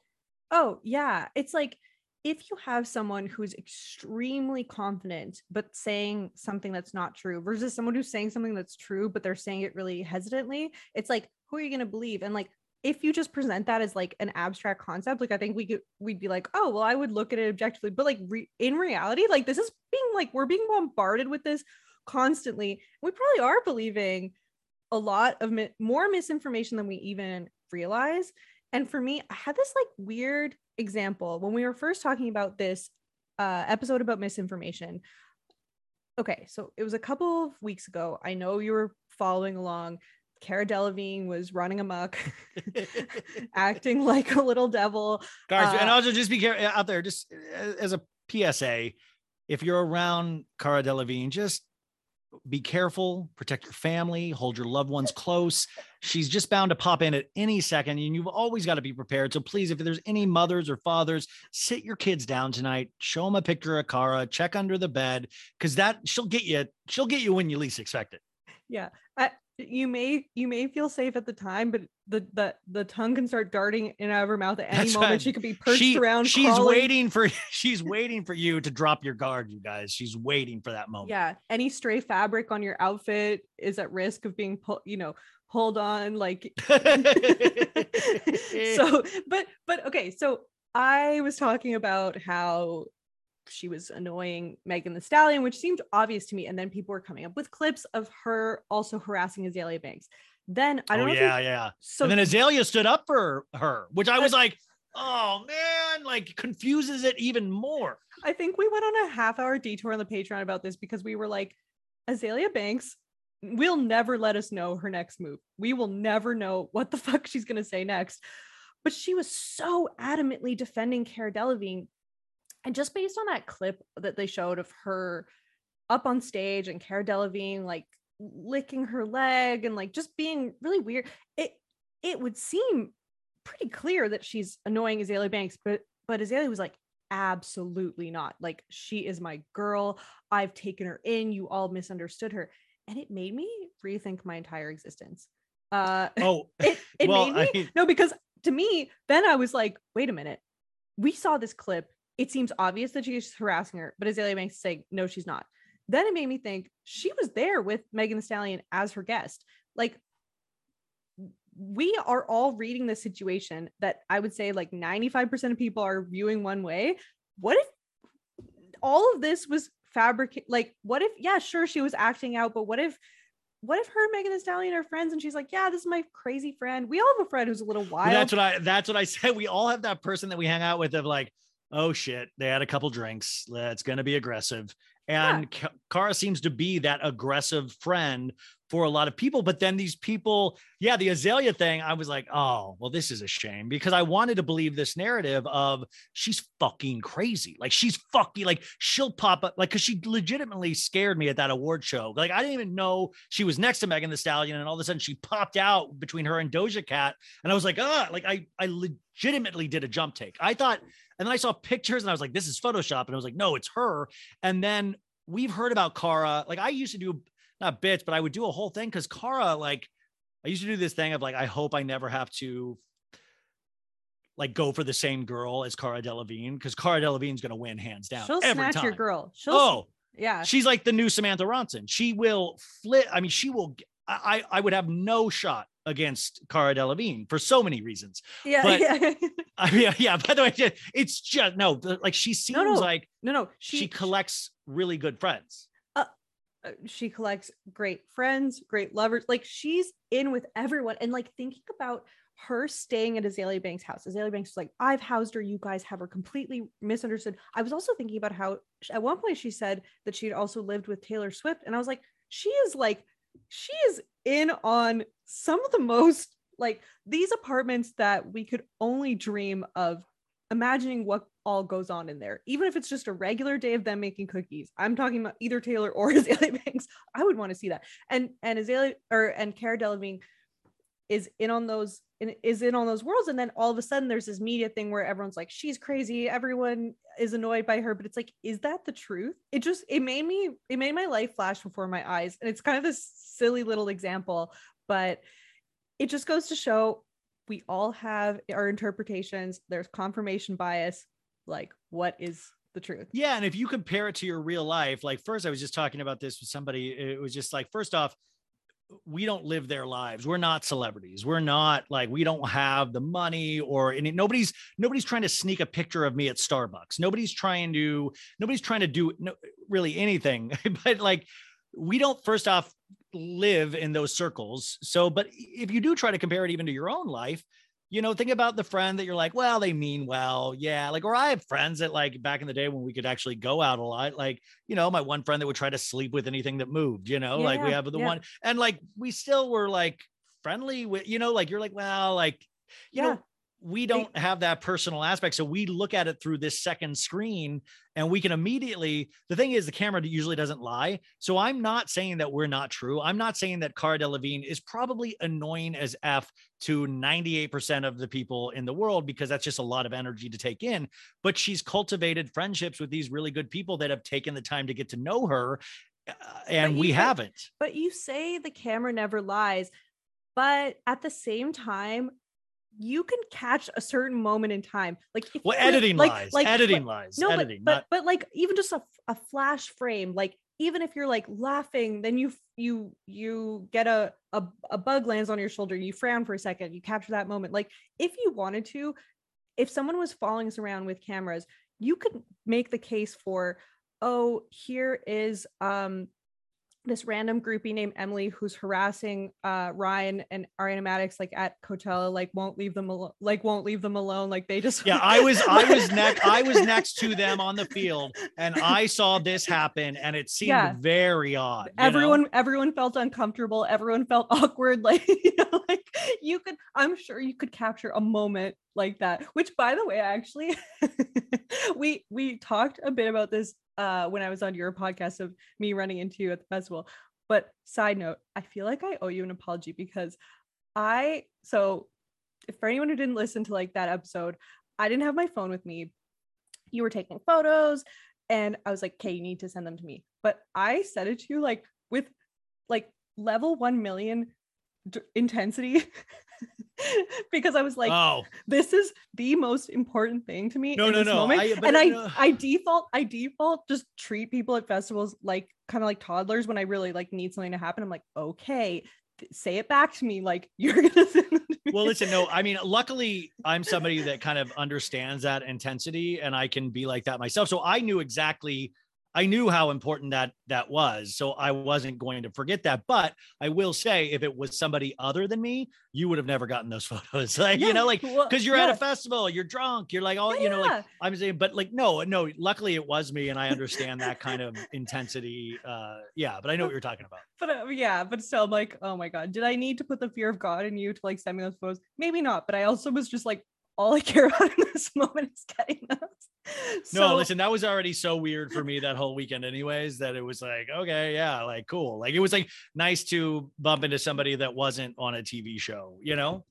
Oh, yeah. It's like if you have someone who's extremely confident but saying something that's not true versus someone who's saying something that's true but they're saying it really hesitantly, it's like who are you going to believe? And like if you just present that as like an abstract concept, like I think we could we'd be like, "Oh, well, I would look at it objectively." But like re- in reality, like this is being like we're being bombarded with this constantly. We probably are believing a lot of mi- more misinformation than we even realize. And for me, I had this like weird example when we were first talking about this uh, episode about misinformation. Okay, so it was a couple of weeks ago. I know you were following along. Cara Delevingne was running amok, acting like a little devil. Guys, and Uh, also just be careful out there, just uh, as a PSA, if you're around Cara Delevingne, just be careful, protect your family, hold your loved ones close. She's just bound to pop in at any second, and you've always got to be prepared. So please, if there's any mothers or fathers, sit your kids down tonight, show them a picture of Cara, check under the bed, because that she'll get you, she'll get you when you least expect it. Yeah. You may you may feel safe at the time, but the the the tongue can start darting in and out of her mouth at any That's moment. right. She could be perched She- around. she's crawling. waiting for she's waiting for you to drop your guard, you guys. She's waiting for that moment. Yeah, any stray fabric on your outfit is at risk of being pulled. You know, pulled on. Like so, but but okay. So I was talking about how she was annoying Megan Thee Stallion, which seemed obvious to me, and then people were coming up with clips of her also harassing Azealia Banks. Then I oh, don't oh know. yeah, you- yeah. so and then Azealia stood up for her, which I was like, oh man, like confuses it even more. I think we went on a half hour detour on the Patreon about this because we were like, Azealia Banks will never let us know her next move. We will never know what the fuck she's going to say next. But she was so adamantly defending Cara Delevingne. And just based on that clip that they showed of her up on stage and Cara Delevingne like licking her leg and like just being really weird, it it would seem pretty clear that she's annoying Azealia Banks, but but Azealia was like, absolutely not. Like she is my girl. I've taken her in. You all misunderstood her, and it made me rethink my entire existence. Uh, Oh, it it well, made me I- no because to me then I was like, wait a minute, we saw this clip. It seems obvious that she's harassing her, but Azealia Banks is saying no, she's not. Then it made me think she was there with Megan Thee Stallion as her guest. Like we are all reading the situation that I would say like 95% of people are viewing one way. What if all of this was fabricated? Like, what if, yeah, sure, she was acting out, but what if, what if her, and Megan Thee Stallion are friends and she's like, yeah, this is my crazy friend. We all have a friend who's a little Well, wild. that's what I that's what I said. We all have that person that we hang out with of like, oh shit, they had a couple drinks. That's gonna be aggressive. And Ka- Cara seems to be that aggressive friend for a lot of people. But then these people, yeah, the Azealia thing, I was like, oh, well, this is a shame because I wanted to believe this narrative of she's fucking crazy. Like she's fucking like she'll pop up like because she legitimately scared me at that award show. Like I didn't even know she was next to Megan Thee Stallion, and all of a sudden she popped out between her and Doja Cat, and I was like, ah, like I I legitimately did a jump take. I thought, and then I saw pictures, and I was like, this is Photoshop, and I was like, no, it's her. And then we've heard about Cara. Like I used to do not bits, but I would do a whole thing because Cara, like, I used to do this thing of like, I hope I never have to like go for the same girl as Cara Delevingne because Cara Delevingne's gonna win hands down. She'll every snatch time. your girl. She'll, Oh, yeah. she's like the new Samantha Ronson. She will flip. I mean, she will. I I would have no shot against Cara Delevingne for so many reasons. Yeah. but- yeah. I mean, yeah. By the way, it's just no. Like she seems no. like no, no. she, She, collects really good friends. uh, she collects great friends, great lovers. Like she's in with everyone. And like thinking about her staying at Azealia Banks' house. Azealia Banks was like, I've housed her. You guys have her completely misunderstood. I was also thinking about how at one point she said that she'd also lived with Taylor Swift. And I was like, she is like, she is in on some of the most like these apartments that we could only dream of imagining what all goes on in there. Even if it's just a regular day of them making cookies. I'm talking about either Taylor or Azealia Banks. I would want to see that. And and Azealia or and Cara Delevingne is in on those is in on those worlds. And then all of a sudden there's this media thing where everyone's like she's crazy. Everyone is annoyed by her. But it's like is that the truth? It just it made me it made my life flash before my eyes. And it's kind of this silly little example but it just goes to show we all have our interpretations. There's confirmation bias. Like what is the truth? Yeah, and if you compare it to your real life, like first I was just talking about this with somebody. It was just like first off, we don't live their lives. We're not celebrities. We're not like we don't have the money or it- nobody's nobody's trying to sneak a picture of me at Starbucks. Nobody's trying to nobody's trying to do no, really anything. but like we don't first off live in those circles. So, but if you do try to compare it even to your own life, you know, think about the friend that you're like, well, they mean well. Yeah. Like, or I have friends that like back in the day when we could actually go out a lot, like, you know, my one friend that would try to sleep with anything that moved, you know, like we have the yeah. one, and like we still were like friendly with, you know, like you're like, well, like, you Yeah. know, we don't have that personal aspect. So we look at it through this second screen and we can immediately, the thing is, the camera usually doesn't lie. So I'm not saying that we're not true. I'm not saying that Cara Delevingne is probably annoying as F to 98% of the people in the world because that's just a lot of energy to take in. But she's cultivated friendships with these really good people that have taken the time to get to know her. Uh, and we haven't. But you say the camera never lies. But at the same time, you can catch a certain moment in time like well editing like, lies like editing lies no editing, but, not... but but like even just a, a flash frame like even if you're like laughing then you you you get a, a a bug lands on your shoulder you frown for a second you capture that moment. Like if you wanted to if someone was following us around with cameras you could make the case for oh here is um this random groupie named Emily who's harassing uh Ryan and Ariana Madix like at Coachella, like won't leave them alone, like won't leave them alone. Like they just Yeah, I was I was next I was next to them on the field and I saw this happen and it seemed yeah. very odd. Everyone know? everyone felt uncomfortable, everyone felt awkward. Like, you know, like you could I'm sure you could capture a moment like that, which by the way, actually we we talked a bit about this uh when I was on your podcast of me running into you at the festival. But side note, I feel like I owe you an apology because I so if for anyone who didn't listen to like that episode, I didn't have my phone with me. You were taking photos and I was like, "Okay, you need to send them to me." But I said it to you like with like level 1 million d- intensity because I was like, oh, this is the most important thing to me. No, no, no. I, and I, no. I default, I default just treat people at festivals like kind of like toddlers when I really like need something to happen. I'm like, okay, say it back to me like you're gonna well listen no i mean luckily i'm somebody that kind of understands that intensity and i can be like that myself so i knew exactly I knew how important that that was, so I wasn't going to forget that. But I will say, if it was somebody other than me, you would have never gotten those photos. like yeah, you know, like because well, you're yeah. at a festival, you're drunk, you're like, oh, yeah, you know, like I'm saying, but like no, no. Luckily, it was me, and I understand that kind of intensity. Uh, yeah, but I know what you're talking about. But uh, yeah, but still, I'm like, oh my god, did I need to put the fear of God in you to like send me those photos? Maybe not, but I also was just like, all I care about in this moment is getting those. So, no, listen, that was already so weird for me that whole weekend, anyways, that it was like, okay, yeah, like cool. Like it was like nice to bump into somebody that wasn't on a TV show, you know?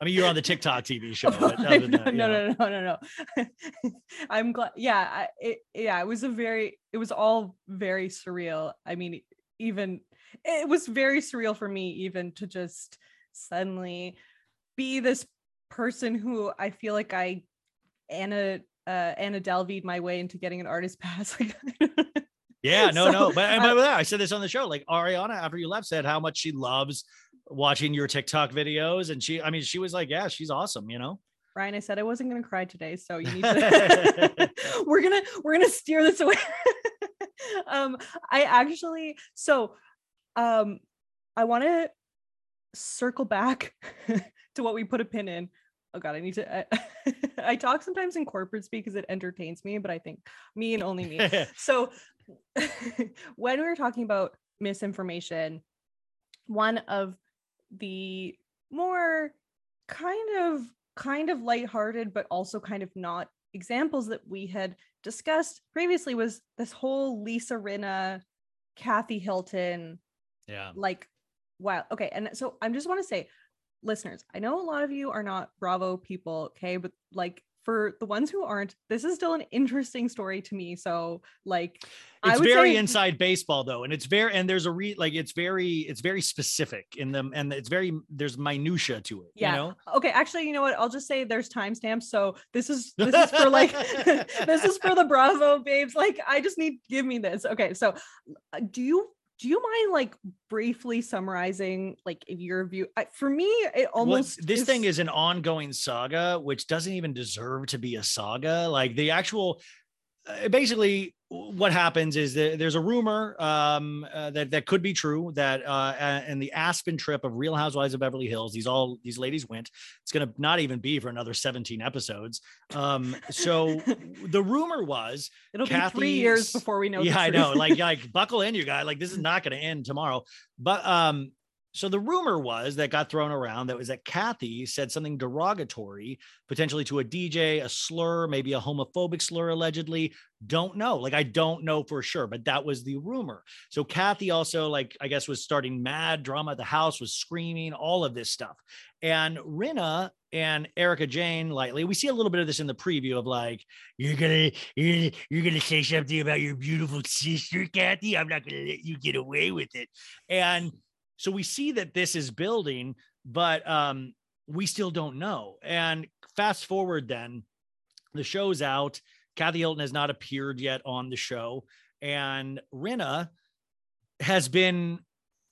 I mean, you're on the TikTok TV oh, show. no, that, no, no, no, no, no, I'm glad. Yeah, I, it, yeah, it was a very, it was all very surreal. I mean, even it was very surreal for me, even to just suddenly be this person who I feel like I Anna uh Anna Delveyed my way into getting an artist pass. yeah, no, so, no. But, but I said this on the show. Like Ariana, after you left, said how much she loves watching your TikTok videos. And she, I mean, she was like, Yeah, she's awesome, you know. Ryan, I said I wasn't gonna cry today, so you need to we're gonna we're gonna steer this away. um, I actually so um I want to circle back to what we put a pin in. Oh God, I need to. I, I talk sometimes in corporate speak because it entertains me, but I think me and only me. so when we were talking about misinformation, one of the more kind of kind of lighthearted, but also kind of not examples that we had discussed previously was this whole Lisa Rinna, Kathy Hilton, yeah, like wow. Okay, and so I just want to say listeners, I know a lot of you are not Bravo people, okay, but like for the ones who aren't, this is still an interesting story to me. So, like, it's very say- inside baseball though, and it's very and there's a re like it's very it's very specific in them, and it's very there's minutia to it. Yeah. You know? Okay. Actually, you know what? I'll just say there's timestamps. So this is this is for like this is for the Bravo babes. Like, I just need give me this. Okay. So, uh, do you do you mind like briefly summarizing like your view I, for me it almost well, this is... thing is an ongoing saga which doesn't even deserve to be a saga like the actual uh, basically what happens is that there's a rumor um, uh, that that could be true that uh, in the Aspen trip of Real Housewives of Beverly Hills, these all these ladies went. It's gonna not even be for another 17 episodes. Um, so the rumor was it'll be three years before we know. Yeah, I know. Like like buckle in, you guys. Like this is not gonna end tomorrow. But um, so the rumor was that got thrown around that was that Kathy said something derogatory, potentially to a DJ, a slur, maybe a homophobic slur, allegedly. Don't know. Like, I don't know for sure, but that was the rumor. So Kathy also, like, I guess, was starting mad drama at the house, was screaming, all of this stuff. And Rinna and Erika Jayne lightly. We see a little bit of this in the preview of like, you're gonna you're, you're gonna say something about your beautiful sister, Kathy. I'm not gonna let you get away with it. And so we see that this is building, but um, we still don't know. And fast forward then, the show's out. Kathy Hilton has not appeared yet on the show, and Rinna has been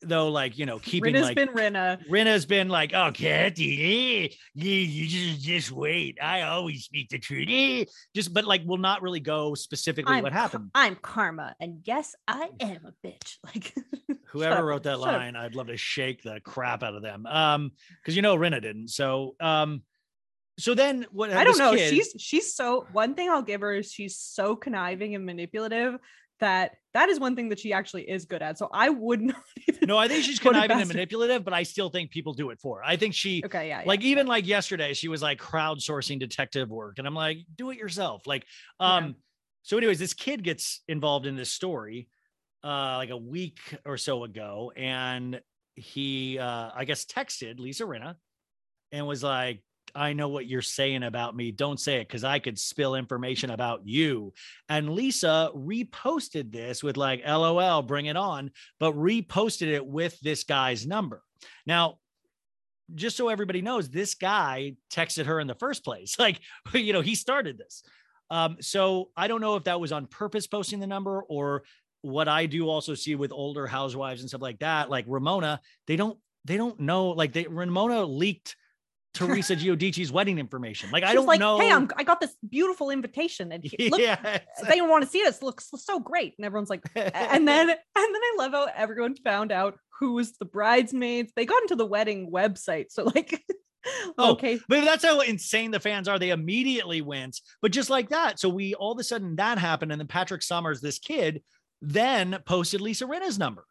though like you know keeping Rinna's like been Rinna. Rinna's been like, oh, Kathy, eh, you, you just just wait. I always speak the truth. eh." Just, but like, will not really go specifically what Ka- happened. I'm karma, and yes, I am a bitch. Like Whoever up, wrote that shut up. line, I'd love to shake the crap out of them. Um, because you know Rinna didn't. So, um, so then what? I don't know. kid- She's she's so one thing I'll give her is she's so conniving and manipulative that that is one thing that she actually is good at. So I would not even. no, I think she's conniving and manipulative, but I still think people do it for. her. I think she. Okay, yeah, yeah. Like even like yesterday, she was like crowdsourcing detective work, and I'm like, do it yourself. Like, um, Yeah. so anyways, this kid gets involved in this story, uh, like a week or so ago, and he, uh, I guess, texted Lisa Rinna, and was like, I know what you're saying about me. Don't say it because I could spill information about you. And Lisa reposted this with like, LOL, bring it on, but reposted it with this guy's number. Now, just so everybody knows, this guy texted her in the first place. Like, you know, he started this. Um, so I don't know if that was on purpose posting the number or what I do also see with older housewives and stuff like that, like Ramona, they don't they don't know like they Ramona leaked Teresa Giudici's wedding information. Like I don't like, know. Hey, I'm, I got this beautiful invitation, and he- look, yeah. anyone want to see this, It. looks so great. And everyone's like, and then and then I love how everyone found out who was the bridesmaids. They got into the wedding website, so like, Oh, okay, But that's how insane the fans are. They immediately went, but just like that. So we all of a sudden that happened, and then Patrick Summers, this kid, then posted Lisa Rinna's number,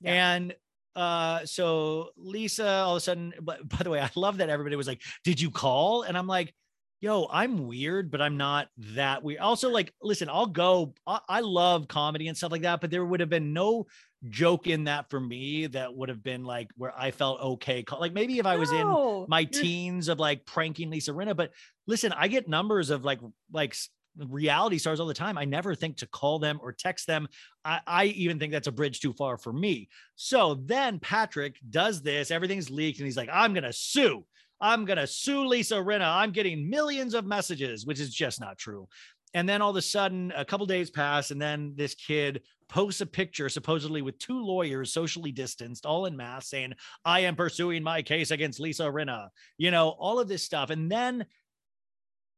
Yeah. and uh, so Lisa all of a sudden. But by the way, I love that everybody was like, "Did you call?" And I'm like. Yo, I'm weird, but I'm not that weird. Also, like, listen, I'll go. I, I love comedy and stuff like that, but there would have been no joke in that for me that would have been like where I felt okay. Like maybe if I was in my teens of like pranking Lisa Rinna. But listen, I get numbers of like like reality stars all the time. I never think to call them or text them. I, I even think that's a bridge too far for me. So then Patrick does this, everything's leaked, and he's like, I'm gonna sue. I'm gonna sue Lisa Rinna. I'm getting millions of messages, which is just not true. And then all of a sudden, a couple days pass, and then this kid posts a picture, supposedly with two lawyers, socially distanced, all in mass, saying, I am pursuing my case against Lisa Rinna, you know, all of this stuff. And then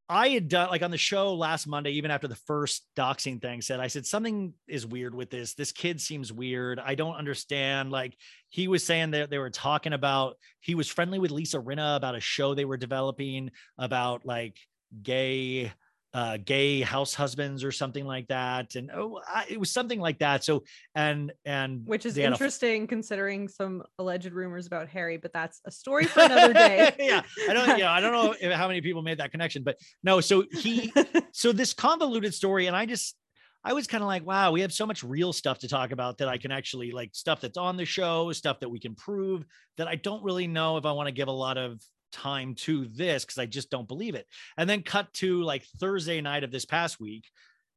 I had done like on the show last Monday, even after the first doxing thing, said, I said, something is weird with this. This kid seems weird. I don't understand. Like he was saying that they were talking about, he was friendly with Lisa Rinna about a show they were developing about like gay uh gay house husbands or something like that and oh I, it was something like that so and and which is had a- interesting considering some alleged rumors about Harry, but that's a story for another day. yeah, I don't. Yeah, I don't know if, how many people made that connection, but no. So he, so this convoluted story, and I just, I was kind of like, wow, we have so much real stuff to talk about that I can actually like stuff that's on the show, stuff that we can prove that I don't really know if I want to give a lot of time to this because I just don't believe it. And then cut to like Thursday night of this past week,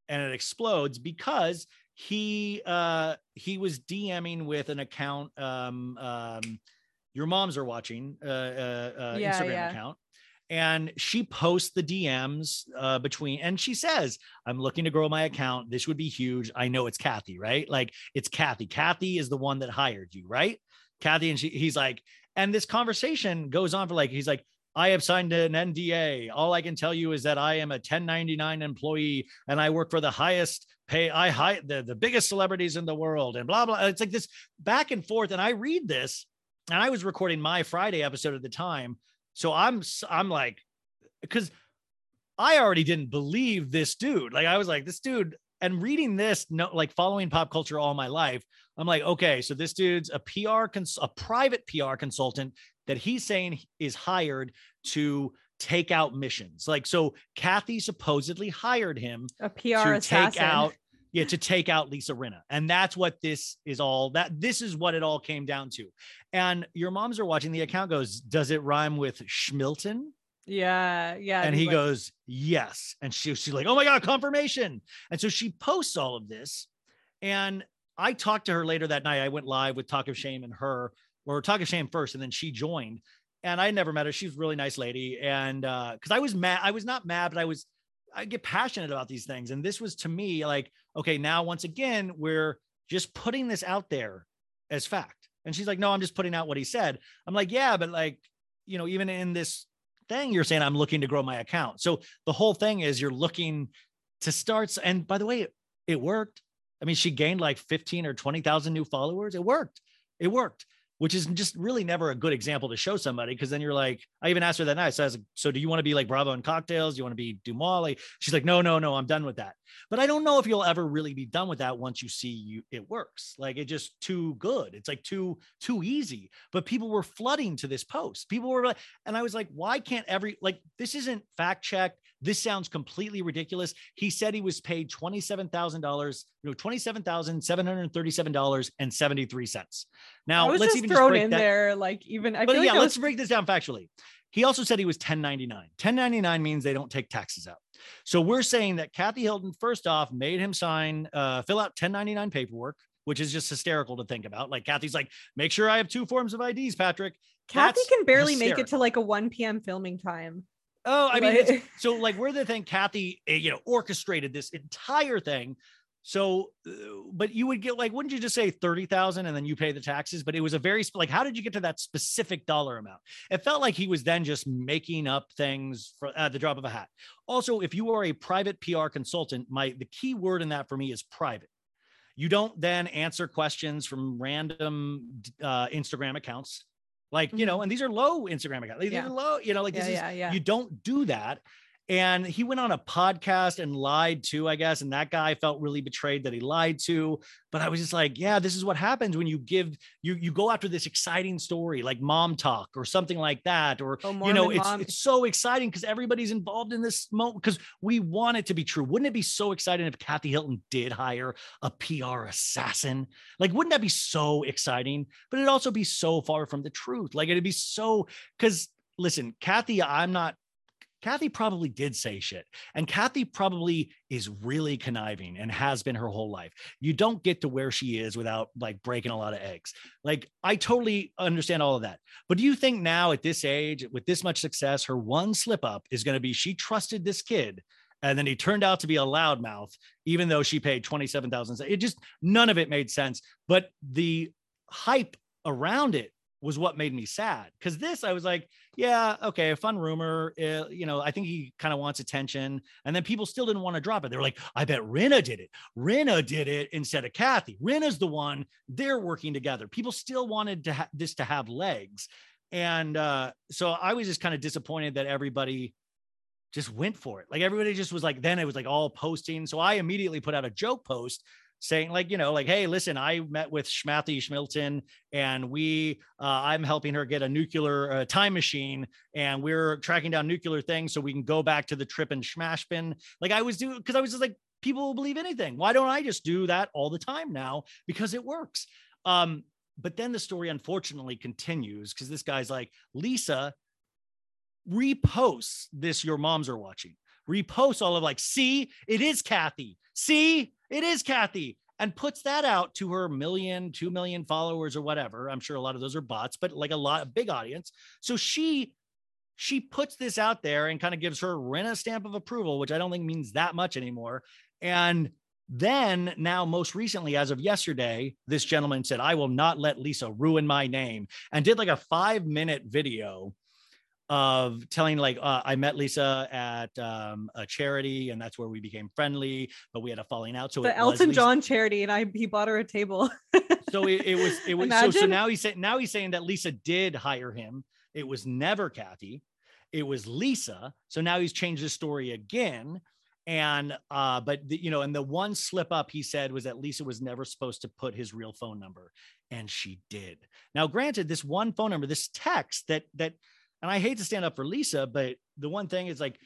and it explodes because he uh he was DMing with an account um um your moms are watching uh, uh, uh Yeah, Instagram yeah. account. And she posts the DMs uh between and she says I'm looking to grow my account. This would be huge. I know it's Kathy right? Like it's Kathy. Kathy is the one that hired you right? Kathy and she he's like and this conversation goes on for like he's like I have signed an NDA. All I can tell you is that I am a 1099 employee and I work for the highest pay. I hire the, the biggest celebrities in the world and blah, blah. It's like this back and forth. And I read this and I was recording my Friday episode at the time. So I'm, I'm like, because I already didn't believe this dude. Like I was like, this dude, and reading this, no, like following pop culture all my life, I'm like, okay, so this dude's a PR, cons- a private PR consultant that he's saying is hired to take out missions. Like, so Kathy supposedly hired him A PR to assassin. take out, yeah, to take out Lisa Rinna. And that's what this is all that this is what it all came down to. And your moms are watching the account goes, does it rhyme with Schmilton? Yeah, yeah. and he like, goes, Yes. And she, she's like, Oh my God, confirmation. And so she posts all of this. And I talked to her later that night. I went live with Talk of Shame and her, or Talk of Shame first, and then she joined. And I never met her. She was a really nice lady. And uh, because I was mad, I was not mad, but I was, I get passionate about these things. And this was to me like, okay, now once again, we're just putting this out there as fact. And she's like, No, I'm just putting out what he said. I'm like, Yeah, but like, you know, even in this thing, you're saying I'm looking to grow my account. So the whole thing is you're looking to start. And by the way, it, it worked. I mean, she gained like 15 or 20,000 new followers. It worked. It worked, which is just really never a good example to show somebody. Cause then you're like, I even asked her that night. So I was like, so do you want to be like Bravo and cocktails? You want to be DeuxMoi? Like, she's like, no, no, no, I'm done with that. But I don't know if you'll ever really be done with that once you see you it works. Like it just too good. It's like too too easy. But people were flooding to this post. People were like, and I was like, why can't every like this isn't fact checked? This sounds completely ridiculous. He said he was paid twenty-seven thousand dollars, you know, twenty-seven thousand seven hundred thirty-seven dollars and seventy-three cents. Now I was let's even thrown in that. there, like even I But feel yeah, like let's was, break this down factually. He also said he was 1099. 1099 means they don't take taxes out. So we're saying that Kathy Hilton, first off, made him sign, uh, fill out 1099 paperwork, which is just hysterical to think about. Like Kathy's like, make sure I have two forms of IDs, Patrick. Kathy That's can barely make it to like a 1 p.m. filming time. Oh, I mean, it's, so like we're the thing. Kathy, eh, you know, orchestrated this entire thing. So, uh, but you would get like, wouldn't you just say thirty thousand and then you pay the taxes? But it was a very like, how did you get to that specific dollar amount? It felt like he was then just making up things for at the drop of a hat. Also, if you are a private PR consultant, my the key word in that for me is private. You don't then answer questions from random uh, Instagram accounts, like you know, mm-hmm. and these are low Instagram accounts. These Yeah. are low, you know, like yeah, this is you don't do that. And he went on a podcast and lied too, I guess. And that guy felt really betrayed that he lied to. But I was just like, yeah, this is what happens when you give you you go after this exciting story like mom talk or something like that. Or Oh, you know, it's mom. it's so exciting because everybody's involved in this moment because we want it to be true. Wouldn't it be so exciting if Kathy Hilton did hire a PR assassin? Like, wouldn't that be so exciting? But it'd also be so far from the truth. Like, it'd be so because listen, Kathy, I'm not. Kathy probably did say shit. And Kathy probably is really conniving and has been her whole life. You don't get to where she is without like breaking a lot of eggs. Like, I totally understand all of that. But do you think now at this age, with this much success, her one slip up is going to be she trusted this kid and then he turned out to be a loudmouth, even though she paid 27,000. It just, none of it made sense. But the hype around it was what made me sad. Cause this, I was like, yeah, okay, a fun rumor. uh, you know, I think he kind of wants attention. And then people still didn't want to drop it. They were like, I bet Rinna did it. Rinna did it instead of Kathy. Rinna's the one. They're working together. People still wanted to ha- this to have legs. And uh, so I was just kind of disappointed that everybody just went for it. Like everybody just was like, then it was like all posting. So I immediately put out a joke post saying like, you know, like, hey, listen, I met with Schmathy Schmilton and we, uh, I'm helping her get a nuclear uh, time machine and we're tracking down nuclear things so we can go back to the trip and smash bin. Like I was doing, because I was just like, people will believe anything. Why don't I just do that all the time now? Because it works. Um, but then the story unfortunately continues because this guy's like, Lisa reposts this your moms are watching reposts all of like see it is kathy. See it is kathy and puts that out to her million two million followers or whatever. I'm sure a lot of those are bots but like a lot of big audience. So she she puts this out there and kind of gives her Rinna stamp of approval which i don't think means that much anymore. And then now most recently as of yesterday this gentleman said i will not let lisa ruin my name and did like a five minute video of telling like uh, I met Lisa at um, a charity and that's where we became friendly, but we had a falling out. So the it was Elton John charity, and I he bought her a table. So it, it was it was so, so now he's saying now he's saying that Lisa did hire him. It was never Kathy, it was Lisa. So now he's changed his story again. And uh, but the, you know, and the one slip up he said was that Lisa was never supposed to put his real phone number, and she did. Now, granted, this one phone number, this text that that, and I hate to stand up for Lisa, but the one thing is like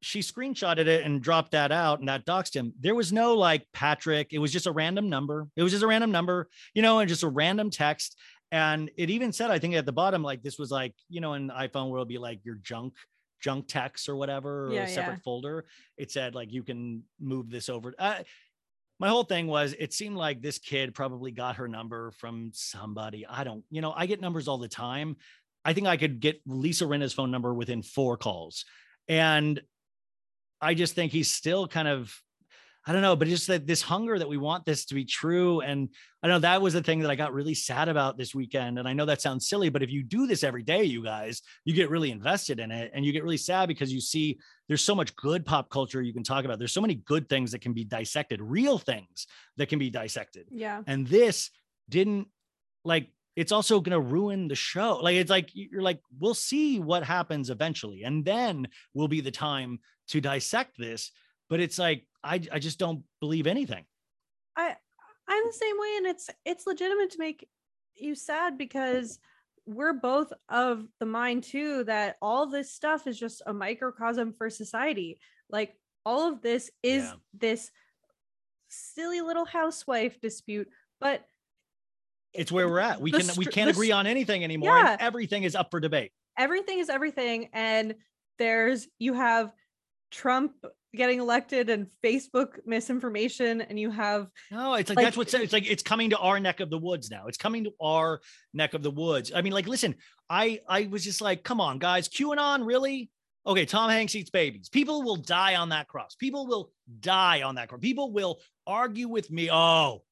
she screenshotted it and dropped that out and that doxed him. There was no like Patrick. It was just a random number. It was just a random number, you know, and just a random text. And it even said, I think at the bottom, like this was like, you know, in iPhone world, be like your junk, junk text or whatever, or Yeah, a separate yeah. folder. It said like you can move this over. Uh, my whole thing was it seemed like this kid probably got her number from somebody. I don't, you know, I get numbers all the time. I think I could get Lisa Rinna's phone number within four calls. And I just think he's still kind of, I don't know, but just that this hunger that we want this to be true. And I know that was the thing that I got really sad about this weekend. And I know that sounds silly, but if you do this every day, you guys, you get really invested in it and you get really sad because you see there's so much good pop culture you can talk about. There's so many good things that can be dissected, real things that can be dissected. Yeah. And this didn't like it's also going to ruin the show. Like it's like you're like we'll see what happens eventually and then will be the time to dissect this, but it's like I I just don't believe anything. I I'm the same way and it's it's legitimate to make you sad because we're both of the mind too that all this stuff is just a microcosm for society. Like all of this is Yeah. this silly little housewife dispute, but It's where we're at. We can we can't agree on anything anymore. and Yeah. everything is up for debate. everything is everything and there's you have Trump getting elected and Facebook misinformation and you have No, it's like, Like- that's what's it's like it's coming to our neck of the woods now. It's coming to our neck of the woods. I mean, like, listen, I I was just like, come on, guys, QAnon, really? Okay, Tom Hanks eats babies. People will die on that cross. People will die on that cross. People will argue with me. Oh,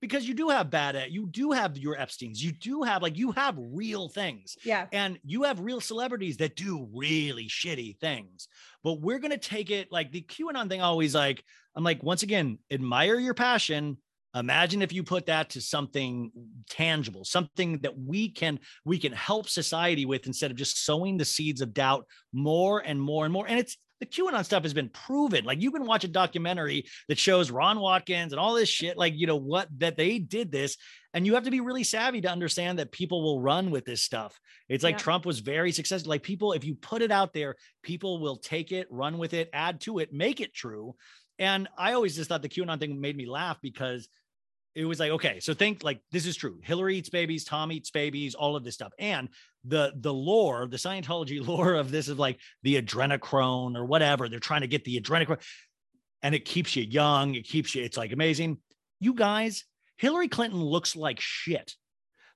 because you do have bad at you do have your Epstein's, you do have like you have real things. yeah And you have real celebrities that do really shitty things. But we're going to take it like the QAnon thing always like, I'm like, once again, admire your passion. Imagine if you put that to something tangible, something that we can we can help society with instead of just sowing the seeds of doubt more and more and more. And it's the QAnon stuff has been proven. Like you can watch a documentary that shows Ron Watkins and all this shit, like you know what that they did this, and you have to be really savvy to understand that people will run with this stuff. It's like Yeah. Trump was very successful. Like people, if you put it out there, people will take it, run with it, add to it, make it true. And I always just thought the QAnon thing made me laugh because it was like, okay, so think like this is true. Hillary eats babies, Tom eats babies, all of this stuff. And the the lore, the Scientology lore of this is like the adrenochrome or whatever. They're trying to get the adrenochrome and it keeps you young. It keeps you, it's like amazing. You guys, Hillary Clinton looks like shit.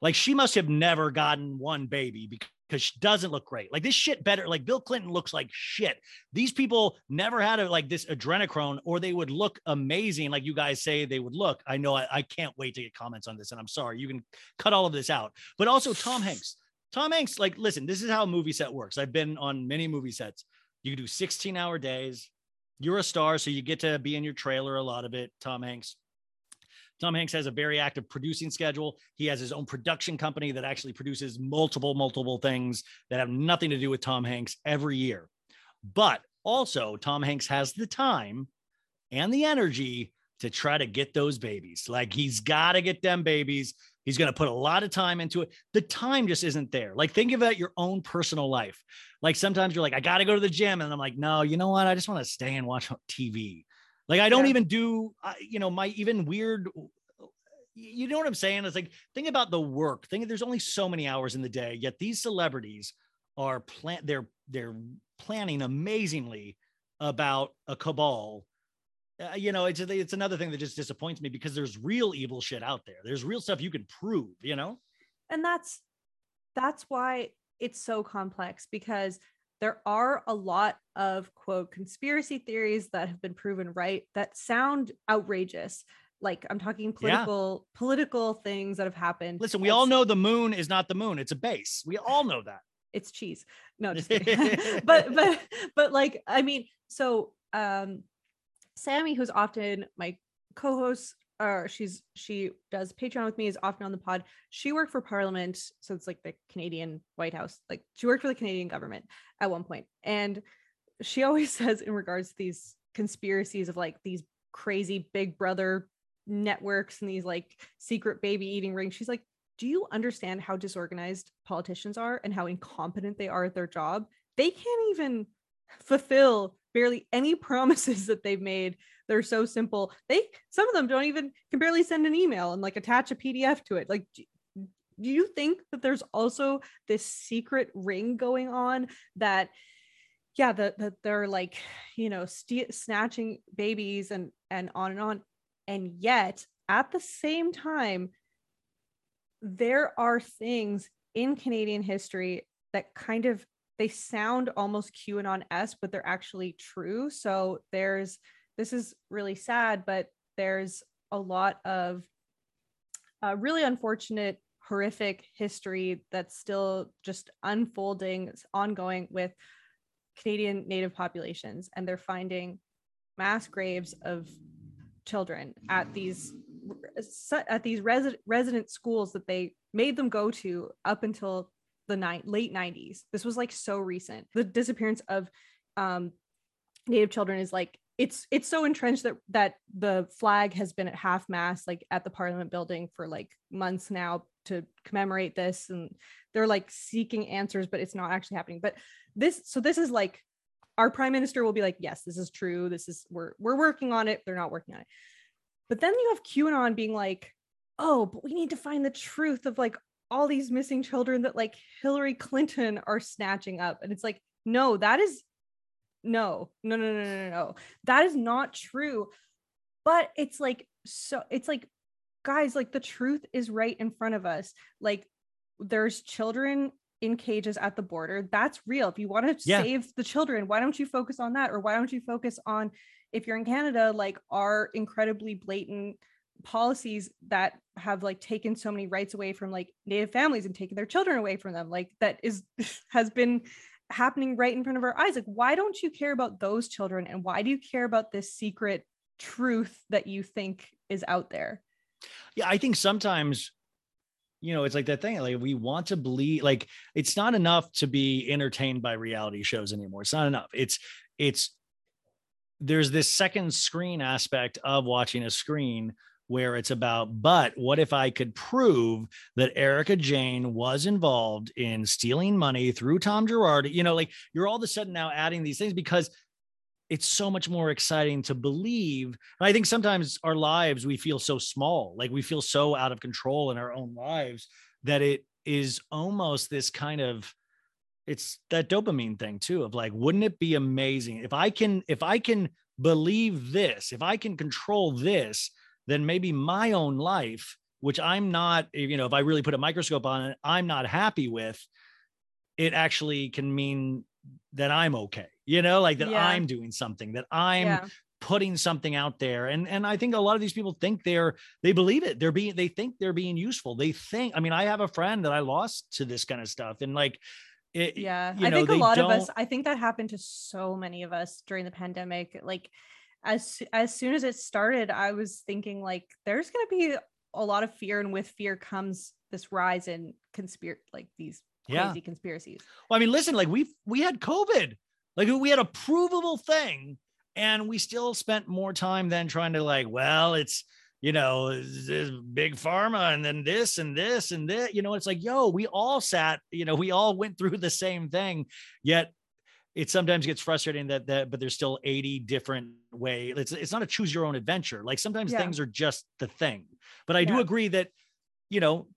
Like she must have never gotten one baby because she doesn't look great. Like this shit better. Like Bill Clinton looks like shit. These people never had a, like this adrenochrome, or they would look amazing, like you guys say they would look. I know I, I can't wait to get comments on this, and I'm sorry. You can cut all of this out. But also Tom Hanks. Tom Hanks, like, listen, this is how a movie set works. I've been on many movie sets. You do 16 hour days. You're a star, so you get to be in your trailer a lot of it. Tom Hanks. Tom Hanks has a very active producing schedule. He has his own production company that actually produces multiple, multiple things that have nothing to do with Tom Hanks every year. But also, Tom Hanks has the time and the energy to try to get those babies. Like he's got to get them babies. He's going to put a lot of time into it. The time just isn't there. Like think about your own personal life. Like sometimes you're like, I got to go to the gym. And I'm like, no, you know what? I just want to stay and watch TV. Like I don't Yeah. even do, you know, my even weird. You know what I'm saying? It's like think about the work. Think there's only so many hours in the day. Yet these celebrities are plan. They're they're planning amazingly about a cabal. Uh, you know, it's it's another thing that just disappoints me because there's real evil shit out there. There's real stuff you can prove. You know. and that's that's why it's so complex because there are a lot of quote conspiracy theories that have been proven right that sound outrageous like i'm talking political political things that have happened Listen, we all know the moon is not the moon; it's a base. We all know that. it's cheese no just kidding. but but but like i mean so um sammy who's often my co-host or she's she does patreon with me is often on the pod she worked for parliament so it's like the canadian white house like she worked for the canadian government at one point and she always says in regards to these conspiracies of like these crazy big brother networks and these like secret baby eating rings. She's like, do you understand how disorganized politicians are and how incompetent they are at their job? They can't even fulfill barely any promises that they've made. They're so simple. They some of them don't even can barely send an email and like attach a PDF to it. Like do, you think that there's also this secret ring going on that yeah that, that they're like you know st- snatching babies and and on and on and yet at the same time there are things in canadian history that kind of they sound almost qanon-esque but they're actually true. So there's this is really sad but there's a lot of uh, really unfortunate horrific history that's still just unfolding ongoing with Canadian native populations and they're finding mass graves of children at these at these resident resident schools that they made them go to up until the ni- late 90s this was like so recent. The disappearance of um, native children is like it's it's so entrenched that that the flag has been at half mast like at the parliament building for like months now to commemorate this. And they're like seeking answers but it's not actually happening. But this so this is like our prime minister will be like yes this is true. This is we're we're working on it. They're not working on it. But then you have qanon being like oh but we need to find the truth of like all these missing children that like hillary clinton are snatching up and it's like no that is no no no no no no that is not true but it's like so it's like guys like the truth is right in front of us like there's children in cages at the border. That's real. If you want to yeah. save the children, why don't you focus on that? Or why don't you focus on if you're in Canada, like our incredibly blatant policies that have like taken so many rights away from like native families and taken their children away from them like that is has been happening right in front of our eyes like why don't you care about those children and why do you care about this secret truth that you think is out there yeah i think sometimes you know, it's like that thing. Like we want to believe. Like it's not enough to be entertained by reality shows anymore. It's not enough. It's it's there's this second screen aspect of watching a screen where it's about, but what if I could prove that Erika Jayne was involved in stealing money through Tom Girardi? You know, like you're all of a sudden now adding these things because it's so much more exciting to believe. And I think sometimes our lives, we feel so small, like we feel so out of control in our own lives that it is almost this kind of it's that dopamine thing too of like wouldn't it be amazing if i can if i can believe this if i can control this then maybe my own life which i'm not you know if i really put a microscope on it i'm not happy with it actually can mean that i'm okay you know like that yeah. i'm doing something that i'm yeah. putting something out there and and i think a lot of these people think they're they believe it they're being they think they're being useful they think i mean i have a friend that i lost to this kind of stuff and like it, yeah i know, think a lot don't... of us i think that happened to so many of us during the pandemic like as as soon as it started i was thinking like there's going to be a lot of fear and with fear comes this rise in conspiracy like these crazy yeah. conspiracies well i mean listen like we we had covid like we had a provable thing, and we still spent more time than trying to like, well, it's you know, this big pharma and then this and this and this. You know, it's like, yo, we all sat, you know, we all went through the same thing. Yet it sometimes gets frustrating that that, but there's still 80 different way. It's it's not a choose your own adventure. Like sometimes yeah. things are just the thing. But I yeah. do agree that, you know,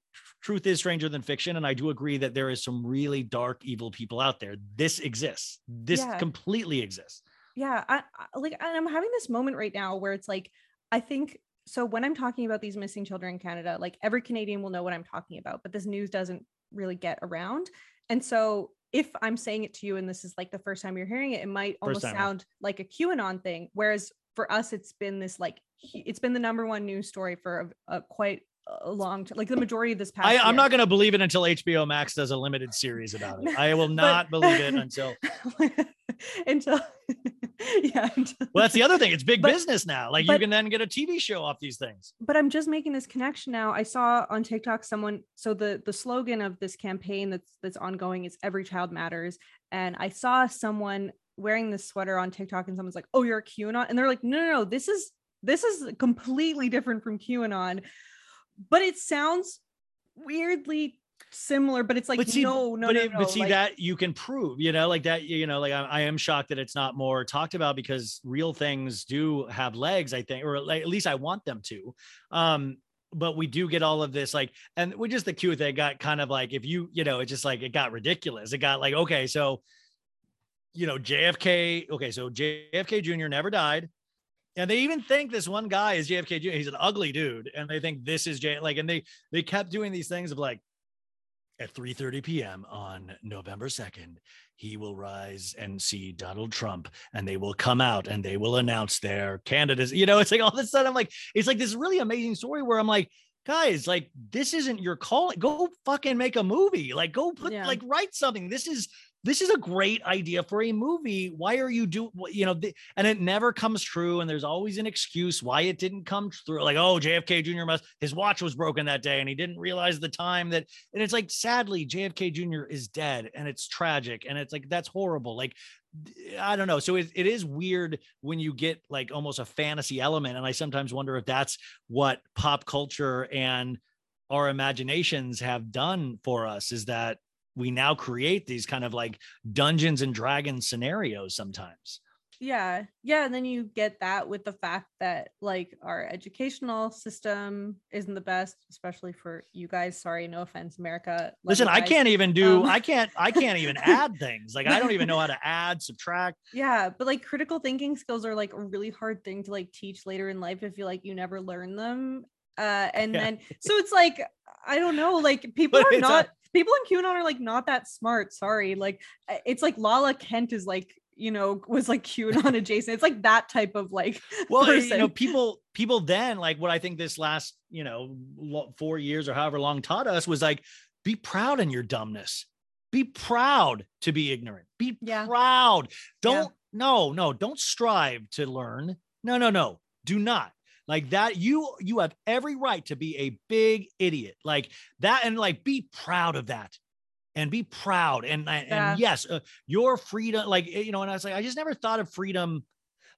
truth is stranger than fiction and i do agree that there is some really dark evil people out there this exists this yeah. completely exists yeah I, I like and i'm having this moment right now where it's like i think so when i'm talking about these missing children in canada like every canadian will know what i'm talking about but this news doesn't really get around and so if i'm saying it to you and this is like the first time you're hearing it it might almost sound like a qanon thing whereas for us it's been this like it's been the number one news story for a, a quite a long time, like the majority of this past. I, am not going to believe it until HBO Max does a limited series about it. I will not but, believe it until until yeah. Until, well, that's the other thing. It's big but, business now. Like but, you can then get a TV show off these things. But I'm just making this connection now. I saw on TikTok someone. So the the slogan of this campaign that's that's ongoing is "Every Child Matters," and I saw someone wearing this sweater on TikTok and someone's like, "Oh, you're a QAnon," and they're like, "No, no, no, this is this is completely different from QAnon," but it sounds weirdly similar. But it's like, but see, no, no, but, no, no, but see like- that you can prove, you know, like that, you know, like I, I am shocked that it's not more talked about because real things do have legs, I think, or like, at least I want them to. Um, but we do get all of this, like, and we just the cute thing got kind of like, if you, you know, it just like it got ridiculous. It got like, okay, so, you know, JFK, okay, so JFK Jr. never died. And they even think this one guy is JFK Jr. He's an ugly dude, and they think this is J. Like, and they they kept doing these things of like, at 3:30 p.m. on November 2nd, he will rise and see Donald Trump, and they will come out and they will announce their candidates. You know, it's like all of a sudden I'm like, it's like this really amazing story where I'm like, guys, like this isn't your call. Go fucking make a movie. Like go put Yeah. like write something. This is this is a great idea for a movie. Why are you do you know? The, and it never comes true. And there's always an excuse why it didn't come through. Like, oh, JFK Jr. must his watch was broken that day, and he didn't realize the time that. And it's like, sadly, JFK Jr. is dead, and it's tragic, and it's like that's horrible. Like, I don't know. So it, it is weird when you get like almost a fantasy element, and I sometimes wonder if that's what pop culture and our imaginations have done for us. Is that we now create these kind of like Dungeons and Dragons scenarios sometimes. yeah yeah and then you get that with the fact that like our educational system isn't the best especially for you guys sorry no offense america Love Listen, I can't even do Um, I can't I can't even add things. Like I don't even know how to add, subtract. yeah but like critical thinking skills are like a really hard thing to like teach later in life if you like you never learn them uh and Yeah. then so it's like i don't know like people But are not people in qanon are like not that smart sorry like uh, it's like lala kent is like you know was like qanon adjacent it's like that type of like Well, you know, people people then like what I think this last, you know, 4 years or however long taught us was like be proud in your dumbness. Be proud to be ignorant. Be Yeah. proud. Don't no, no, don't strive to learn. No, no, no. Do not. Like that you you have every right to be a big idiot. Like that and like be proud of that. And be proud and and Yeah. yes, uh, your freedom like you know and I was like I just never thought of freedom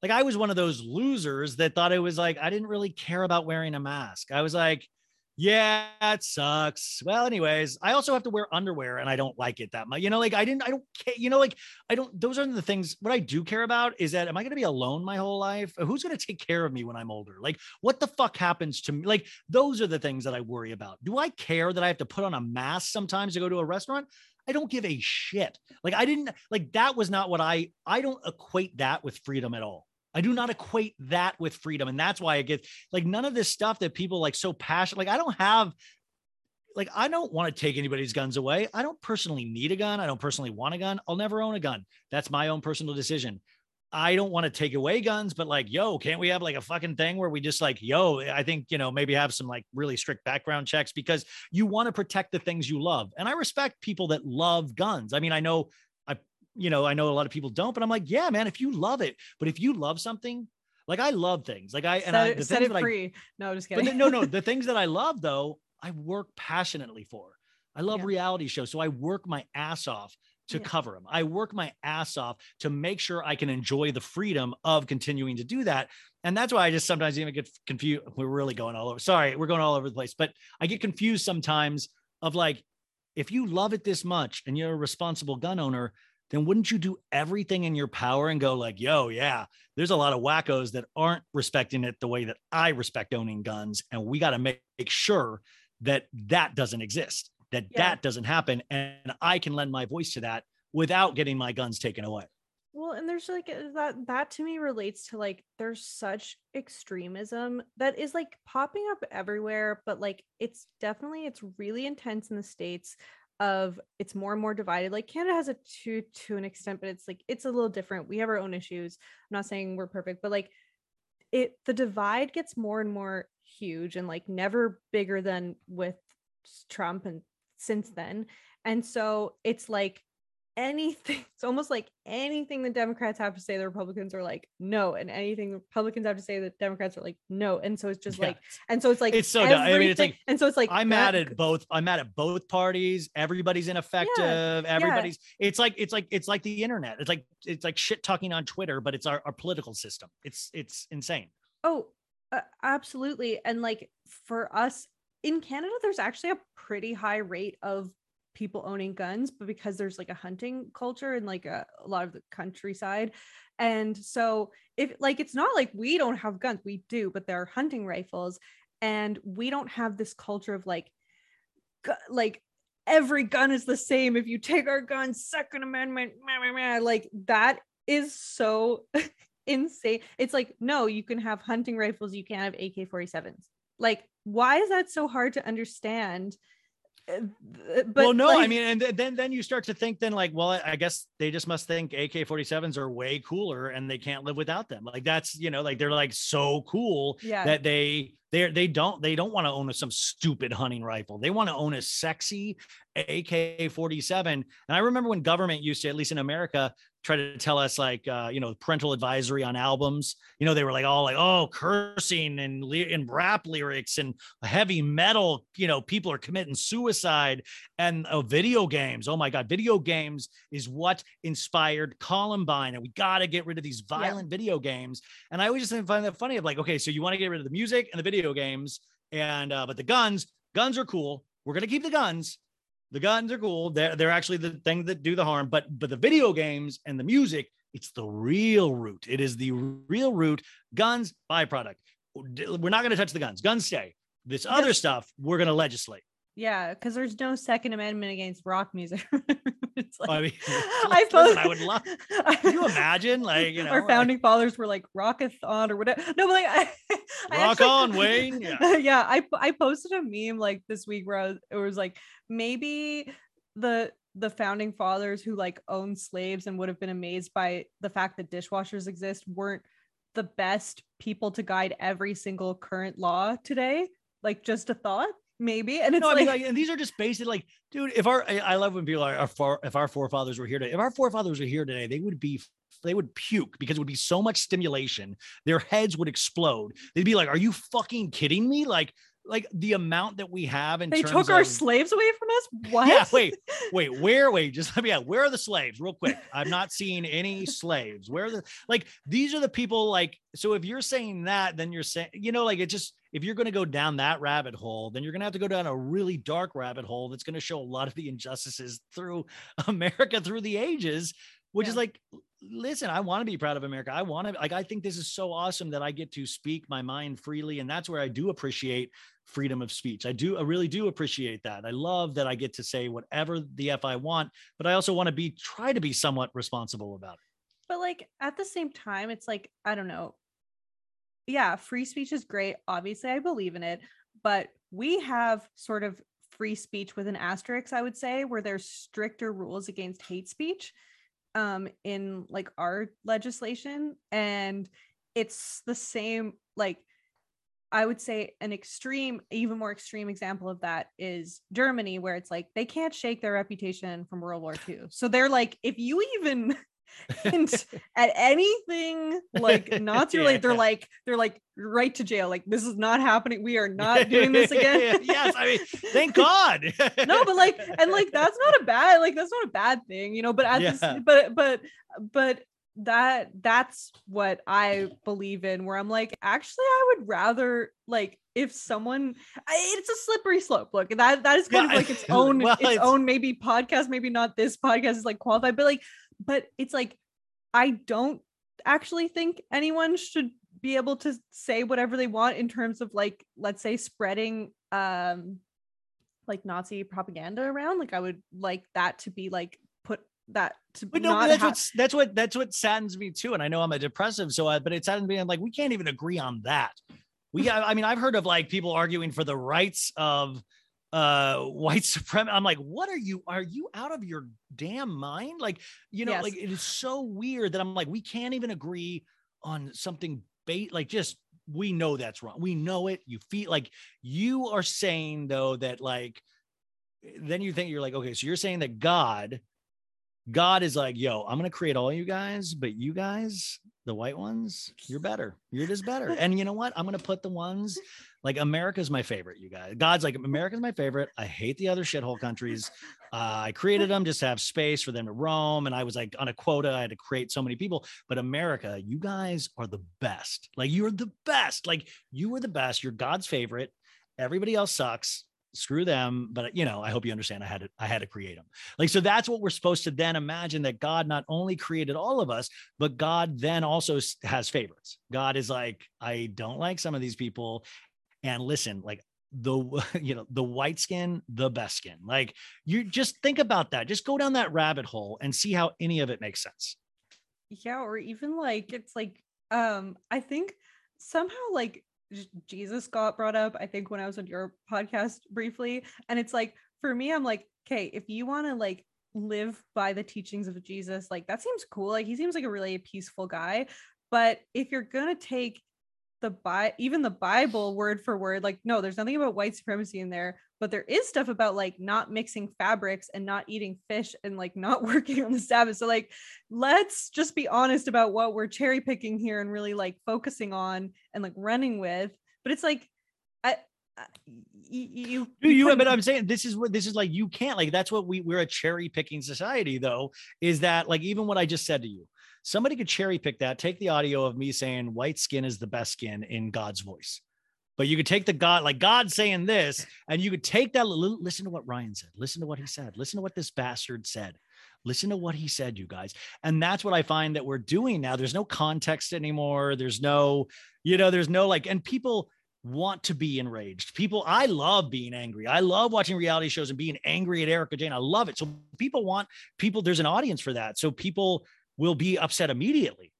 like I was one of those losers that thought it was like I didn't really care about wearing a mask. I was like, yeah, it sucks. Well, anyways, I also have to wear underwear and I don't like it that much. You know, like I didn't, I don't care. You know, like I don't, those are the things. What I do care about is that am I going to be alone my whole life? Who's going to take care of me when I'm older? Like, what the fuck happens to me? Like, those are the things that I worry about. Do I care that I have to put on a mask sometimes to go to a restaurant? I don't give a shit. Like, I didn't, like, that was not what I, I don't equate that with freedom at all. I do not equate that with freedom. And that's why I get like none of this stuff that people like so passionate. Like, I don't have, like, I don't want to take anybody's guns away. I don't personally need a gun. I don't personally want a gun. I'll never own a gun. That's my own personal decision. I don't want to take away guns, but like, yo, can't we have like a fucking thing where we just like, yo, I think, you know, maybe have some like really strict background checks because you want to protect the things you love. And I respect people that love guns. I mean, I know you know, I know a lot of people don't, but I'm like, yeah, man, if you love it, but if you love something, like I love things, like I, and set I, the set things it that I, free no just kidding then- no, no, the things that I love though, I work passionately for. I love Yeah. reality shows, so I work my ass off to Yeah. cover them. I work my ass off to make sure I can enjoy the freedom of continuing to do that. And that's why I just sometimes even get confused. We're really going all over. Sorry, we're going all over the place, but I get confused sometimes of like, if you love it this much and you're a responsible gun owner, then wouldn't you do everything in your power and go like, yo, yeah, there's a lot of wackos that aren't respecting it the way that I respect owning guns. And we got to make, make sure that that doesn't exist, that Yeah. that doesn't happen. And I can lend my voice to that without getting my guns taken away. Well, and there's like uh, that that to me relates to like there's such extremism that is like popping up everywhere, but like it's definitely it's really intense in the states of it's more and more divided. Like Canada has a to to an extent, but it's like it's a little different. We have our own issues. I'm not saying we're perfect, but like it the divide gets more and more huge and like never bigger than with Trump and since then. And so it's like anything it's almost like anything the democrats have to say the republicans are like no and anything the republicans have to say the democrats are like no and so it's just Yeah. like and so it's like It's so dumb. I mean, it's like, and so it's like I'm that- mad at both. I'm mad at both parties. Everybody's ineffective. Everybody's. It's like it's like it's like the internet. It's like it's like shit talking on Twitter, but it's our, our political system. It's it's insane. Oh, uh, absolutely. And like for us in Canada, there's actually a pretty high rate of people owning guns, but because there's like a hunting culture and like a, a lot of the countryside. And so if like it's not like we don't have guns, we do, but there are hunting rifles. And we don't have this culture of like gu- like every gun is the same. If you take our guns, Second Amendment, meh, meh, meh, like that is so insane. It's like, no, you can have hunting rifles, you can't have AK 47s. Like, why is that so hard to understand? Uh, But well, no, I mean, and th- then then you start to think then like, well, I guess they just must think AK-47s are way cooler and they can't live without them. Like that's you know, like they're like so cool yeah, that they they they don't they don't want to own some stupid hunting rifle. They want to own a sexy AK-47. And I remember when government used to, at least in America, try to tell us like uh, you know parental advisory on albums. You know they were like all like oh cursing and ly- and rap lyrics and heavy metal. You know people are committing suicide and uh, video games. Oh my god, video games is what inspired Columbine, and we got to get rid of these violent video games. And I always just find that funny. Of like, okay, so you want to get rid of the music and the video games, and uh, but the guns, guns are cool. We're gonna keep the guns. The guns are cool. They're they're actually the thing that do the harm. But but the video games and the music, it's the real root. It is the real root. Guns byproduct. We're not gonna touch the guns. Guns stay. This other stuff we're gonna legislate. Yeah, because there's no Second Amendment against rock music. it's like, I mean, I post- I would love. Can you imagine? Like you know, our like, founding fathers were like rockathon or whatever. No, but like I, I rock actually- on, Wayne. Yeah. yeah, I I posted a meme like this week where I was, it was like maybe the the founding fathers who like owned slaves and would have been amazed by the fact that dishwashers exist weren't the best people to guide every single current law today. Like just a thought, maybe. And it's no, I like, mean, like, and these are just basic, like, dude. If our, I, I love when people are, are far, if our forefathers were here today, if our forefathers were here today, they would be, they would puke because it would be so much stimulation. Their heads would explode. They'd be like, "Are you fucking kidding me?" Like, like the amount that we have in they took our of- slaves away from us. What? Yeah, wait, wait, where, wait, just let me out. Where are the slaves, real quick? I'm not seeing any slaves. Where are the like? These are the people. Like, so if you're saying that, then you're saying, you know, like it just if you're going to go down that rabbit hole, then you're going to have to go down a really dark rabbit hole that's going to show a lot of the injustices through America through the ages. Which is like, listen, I want to be proud of America. I want to like. I think this is so awesome that I get to speak my mind freely, and that's where I do appreciate freedom of speech. I do, I really do appreciate that. I love that I get to say whatever the F I want, but I also want to be, try to be somewhat responsible about it. but like at the same time it's like i don't know yeah free speech is great obviously i believe in it but we have sort of free speech with an asterisk i would say where there's stricter rules against hate speech um in like our legislation and it's the same like i would say an extreme even more extreme example of that is germany where it's like they can't shake their reputation from world war ii so they're like if you even hint at anything like Nazi related, they're like they're like right to jail. Like this is not happening. We are not doing this again. yes, I mean, thank God. no, but like and like that's not a bad like that's not a bad thing, you know. But at this, but but but that that's what I believe in. Where I'm like, actually, I would rather like if someone I, it's a slippery slope. Look, that that is kind Yeah, of like its own well, its it's- own maybe podcast, maybe not this podcast is like qualified, but like, but it's like I don't actually think anyone should be able to say whatever they want in terms of like let's say spreading um like Nazi propaganda around. Like I would like that to be like that to But no, that's ha- what that's what that's what saddens me too. And I know I'm a depressive, so I, but it saddens me. I'm like, we can't even agree on that. We, I mean, I've heard of like people arguing for the rights of uh white supremacy. I'm like, what are you? Are you out of your damn mind? Like, you know, Yes. like it is so weird that I'm like, we can't even agree on something bait. Like, just we know that's wrong. We know it. You feel like you are saying though that like then you think you're like, okay, so you're saying that God God is like, yo, I'm gonna create all you guys, but you guys, the white ones, you're better. You're just better. And you know what? I'm gonna put the ones like America's my favorite, you guys. God's like, America's my favorite. I hate the other shithole countries. Uh, I created them just to have space for them to roam. And I was like on a quota, I had to create so many people. But America, you guys are the best. Like, you're the best. Like, you are the best. You're God's favorite. Everybody else sucks screw them but you know i hope you understand i had to i had to create them like so that's what we're supposed to then imagine that god not only created all of us but god then also has favorites. God is like i don't like some of these people. And listen, like the you know the white skin the best skin. Like you just think about that. Just go down that rabbit hole and see how any of it makes sense. Yeah or even like it's like um i think somehow like jesus got brought up i think when i was on your podcast briefly and it's like for me i'm like okay if you want to like live by the teachings of jesus like that seems cool like he seems like a really peaceful guy but if you're gonna take the Bi- even the Bible word for word. Like, no, there's nothing about white supremacy in there, but there is stuff about like not mixing fabrics and not eating fish and like not working on the Sabbath. So like, let's just be honest about what we're cherry picking here and really like focusing on and like running with. But it's like, I, you, you, you but I'm saying this is what this is like. You can't like that's what we we're a cherry picking society though. Is that like even what I just said to you? Somebody could cherry pick that, take the audio of me saying white skin is the best skin in God's voice. But you could take the God, like God saying this, and you could take that. Listen to what Ryan said. Listen to what he said. Listen to what this bastard said. Listen to what he said, you guys. And that's what I find that we're doing now. There's no context anymore. There's no, you know, there's no like, and people want to be enraged. People, I love being angry. I love watching reality shows and being angry at Erika Jayne. I love it. So people want people, there's an audience for that. So people will be upset immediately.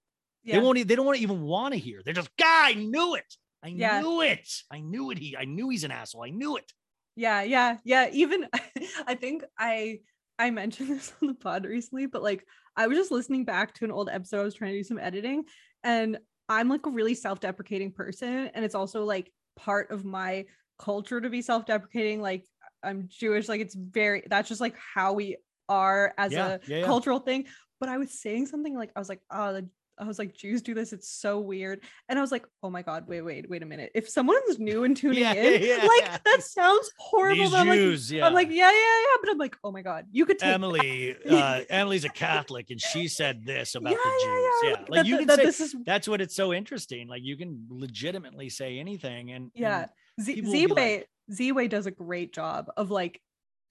Yeah. They won't. They don't want to even want to hear. They're just, "Guy, I knew it. I yeah. knew it. I knew it. He. I knew he's an asshole. I knew it." Yeah, yeah, yeah. Even I think I I mentioned this on the pod recently, but like I was just listening back to an old episode. I was trying to do some editing, and I'm like a really self-deprecating person, and it's also like part of my culture to be self-deprecating. Like I'm Jewish, like it's very that's just like how we are as yeah, a yeah. cultural thing but I was saying something like I was like, oh, the I was like, Jews do this. It's so weird. And I was like, oh my God, wait, wait, wait a minute. If someone's new and tuning yeah, in, yeah, like yeah. that sounds horrible. Jews, like, yeah. I'm like, yeah, yeah, yeah. But I'm like, oh my God, you could take Emily. uh, Emily's a Catholic and she said this about the Jews. Yeah. Like that, you can that, say this is that's what it's so interesting. Like you can legitimately say anything. And yeah, Z Way like, Z Way does a great job of like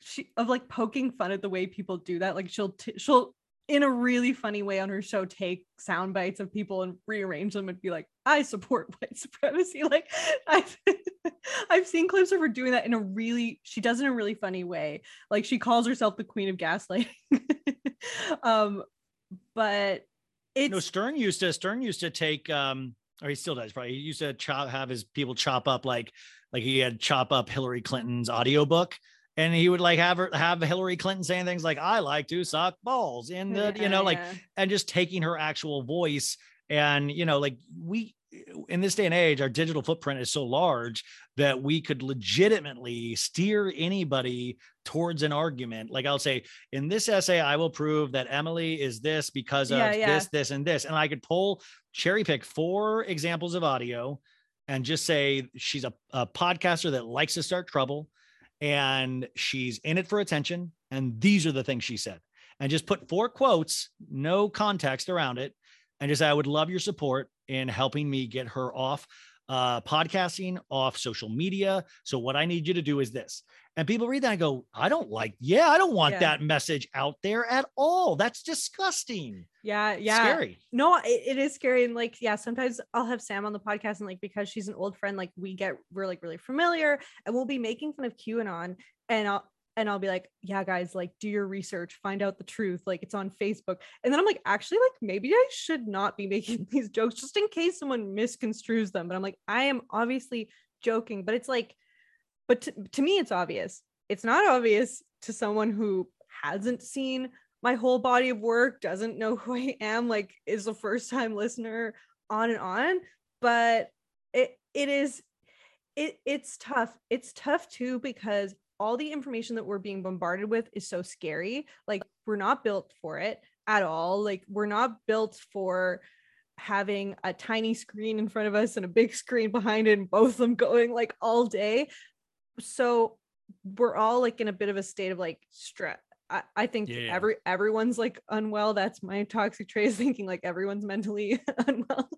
she of like poking fun at the way people do that. Like she'll t- she'll in a really funny way on her show take sound bites of people and rearrange them and be like i support white supremacy. Like i've i've seen clips of her doing that in a really she does it in a really funny way. Like she calls herself the queen of gaslighting. Um but it's no stern used to stern used to take um or he still does probably he used to chop have his people chop up like like he had chop up hillary clinton's audiobook and he would like have her have Hillary Clinton saying things like "I like to suck balls" in the you know like and just taking her actual voice. And you know like we in this day and age our digital footprint is so large that we could legitimately steer anybody towards an argument. Like i'll say in this essay i will prove that emily is this because of yeah, yeah. this this and this. And i could pull cherry pick four examples of audio and just say she's a, a podcaster that likes to start trouble and she's in it for attention. And these are the things she said. And just put four quotes, no context around it. And just, say, I would love your support in helping me get her off uh, podcasting, off social media. So, what I need you to do is this and people read that and go, I don't like, yeah, I don't want yeah. that message out there at all. That's disgusting. Yeah. Yeah. Scary. No, it, it is scary. And like, yeah, sometimes I'll have Sam on the podcast and like, because she's an old friend, like we get, we're like really familiar and we'll be making fun of QAnon and I'll, and I'll be like, yeah, guys, like do your research, find out the truth. Like it's on Facebook. And then I'm like, actually, like maybe I should not be making these jokes just in case someone misconstrues them. But I'm like, I am obviously joking, but it's like, but to, to me it's obvious it's not obvious to someone who hasn't seen my whole body of work doesn't know who i am like is a first time listener on and on but it it is it it's tough it's tough too because all the information that we're being bombarded with is so scary. Like we're not built for it at all. Like we're not built for having a tiny screen in front of us and a big screen behind it and both of them going like all day. So we're all like in a bit of a state of like stress. I, I think Yeah, yeah. every everyone's like unwell. That's my toxic trait is thinking like everyone's mentally unwell.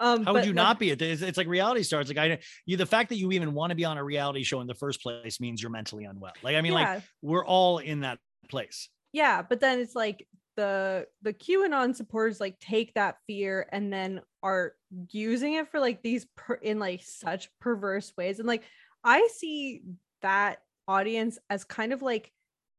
Um, How would you like, not be? It's, it's like reality stars. Like I, you, the fact that you even want to be on a reality show in the first place means you're mentally unwell. Like I mean, like we're all in that place. yeah but then it's like the the qanon supporters like take that fear and then are using it for like these per- in like such perverse ways and like i see that audience as kind of like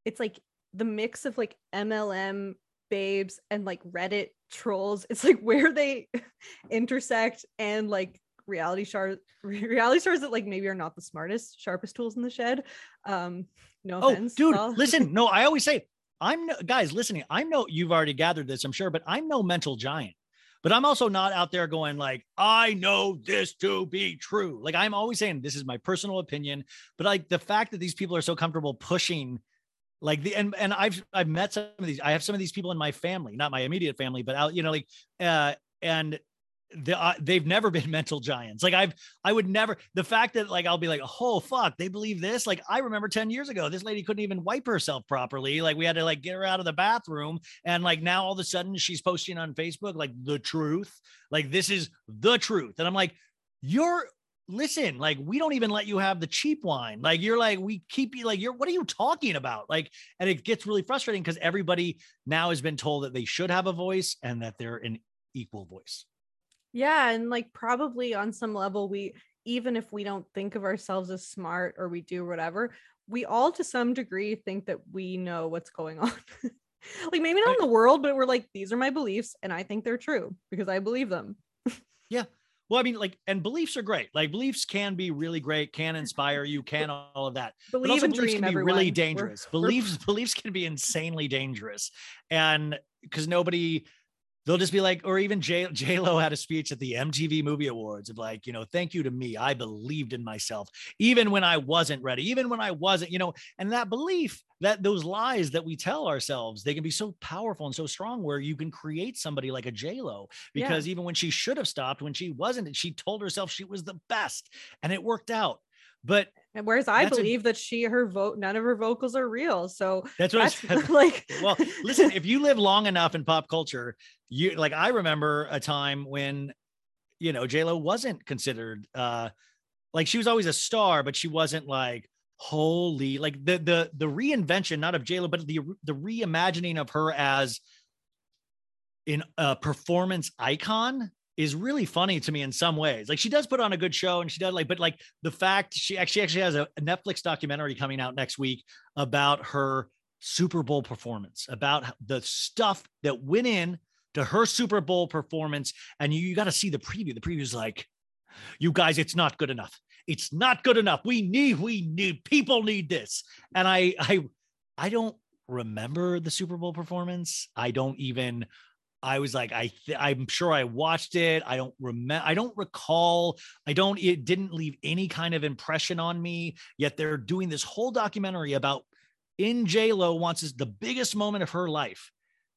it's like the mix of like mlm babes and like reddit trolls it's like where they intersect and like reality stars reality stars that like maybe are not the smartest sharpest tools in the shed um no Oh, offense dude, listen. No, I always say I'm no guys listening. I'm no. You've already gathered this, I'm sure, but I'm no mental giant. But I'm also not out there going like I know this to be true. Like I'm always saying this is my personal opinion. But like the fact that these people are so comfortable pushing. Like the and and I've I've met some of these. I have some of these people in my family, not my immediate family, but out you know like uh and the, uh, they've never been mental giants. Like I've, I would never, the fact that like, I'll be like, oh, fuck, they believe this. Like I remember 10 years ago, this lady couldn't even wipe herself properly. Like we had to like get her out of the bathroom. And like now all of a sudden she's posting on Facebook, like the truth, like this is the truth. And I'm like, you're, listen, like we don't even let you have the cheap wine. Like you're like, we keep you like, you're, what are you talking about? Like, and it gets really frustrating because everybody now has been told that they should have a voice and that they're an equal voice. Yeah, and like probably on some level, we even if we don't think of ourselves as smart or we do whatever, we all to some degree think that we know what's going on. like maybe not in the world, but we're like, these are my beliefs, and I think they're true because I believe them. Well, I mean, like, and beliefs are great. Like, beliefs can be really great, can inspire you, can all of that. But Believe also, and beliefs dream, can be everyone. really We're- dangerous. we're- Beliefs, beliefs can be insanely dangerous, and because nobody, they'll just be like, or even J J Lo had a speech at the MTV Movie Awards of like, you know, thank you to me, I believed in myself, even when I wasn't ready, even when I wasn't, you know, and that belief, that those lies that we tell ourselves, they can be so powerful and so strong, where you can create somebody like a J Lo Yeah. because even when she should have stopped, when she wasn't, she told herself she was the best, and it worked out. But And whereas I That's a- believe that she her vote, none of her vocals are real. So that's what I that's said. like well listen if you live long enough in pop culture you like i remember a time when you know j-lo wasn't considered uh like she was always a star but she wasn't like holy like the the the reinvention not of j-lo but the the reimagining of her as in a performance icon is really funny to me in some ways. Like she does put on a good show and she does like, but like the fact she actually actually has a, Netflix documentary coming out next week about her Super Bowl performance, about the stuff that went in to her Super Bowl performance. And you, you got to see the preview. The preview is like, you guys, it's not good enough. It's not good enough. We need, we need, people need this. And I, I, I don't remember the Super Bowl performance. I don't even, I was like, I, th- I'm sure I watched it. I don't remember. I don't recall. I don't. It didn't leave any kind of impression on me. Yet they're doing this whole documentary about in J Lo wants is the biggest moment of her life,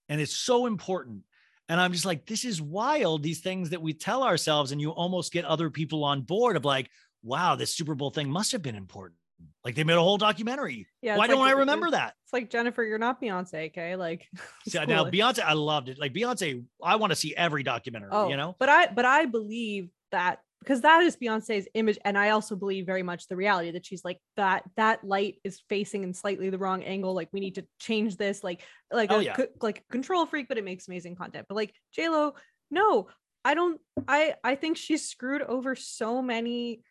and it's so important. And I'm just like, this is wild. These things that we tell ourselves, and you almost get other people on board of like, wow, this Super Bowl thing must have been important. Like they made a whole documentary. yeah. Why don't like- I remember that? It's like Jennifer, you're not Beyonce, okay? Like it's See, Now. Beyonce, I loved it. Like Beyonce, I want to see every documentary. Oh, you know, but I but I believe that because that is Beyonce's image, and I also believe very much the reality that she's like that that light is facing in slightly the wrong angle. Like we need to change this. Like like Oh, a yeah. co- like control freak, but it makes amazing content. But like J Lo, no, I don't. I I think she's screwed over so many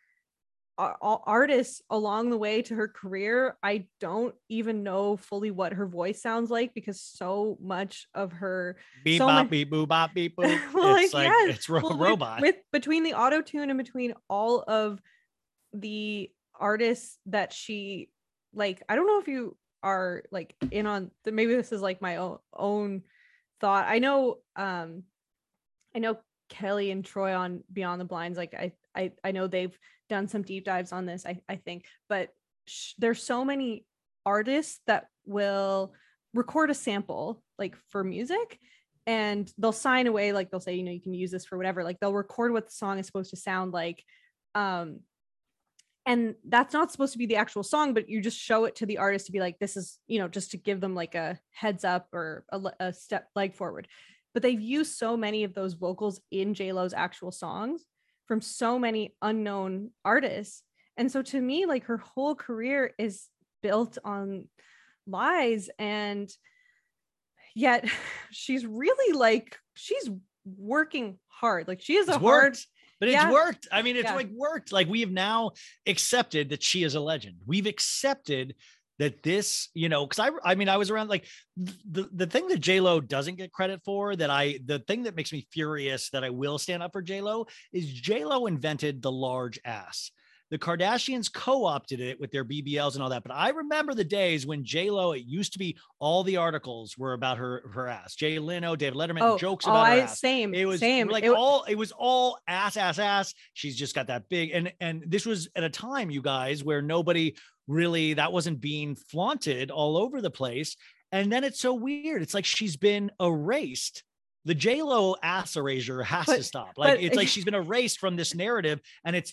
artists along the way to her career. I don't even know fully what her voice sounds like because so much of her beep so bop beep boo bop beep boop. Well, it's like, yeah, it's ro- well, with- robot. with, between the auto tune and between all of the artists that she like i don't know if you are like in on the, maybe this is like my own own thought i know um i know kelly and troy on beyond the blinds like i i, I know they've done some deep dives on this i i think but sh- there's so many artists that will record a sample like for music and they'll sign away like they'll say you know you can use this for whatever like they'll record what the song is supposed to sound like um and that's not supposed to be the actual song but you just show it to the artist to be like this is you know just to give them like a heads up or a, a step leg forward but they've used so many of those vocals in j-lo's actual songs from so many unknown artists and so to me like her whole career is built on lies and yet she's really like she's working hard like she is a It's hard but it's Yeah. worked. I mean, it's Yeah. like worked. Like we have now accepted that she is a legend. We've accepted that this, you know, because I, I mean, I was around like the the thing that J Lo doesn't get credit for. That I, the thing that makes me furious that I will stand up for J Lo is J Lo invented the large ass. The Kardashians co-opted it with their BBLs and all that. But I remember the days when J Lo. It used to be all the articles were about her her ass. Jay Leno, David Letterman, oh, jokes oh, about her I, ass. same It was same like It- all it was all ass, ass, ass. She's just got that big and and this was at a time, you guys, where nobody really that wasn't being flaunted all over the place. And then it's so weird. It's like she's been erased. The J Lo ass erasure has to stop. Like but- it's like she's been erased from this narrative, and it's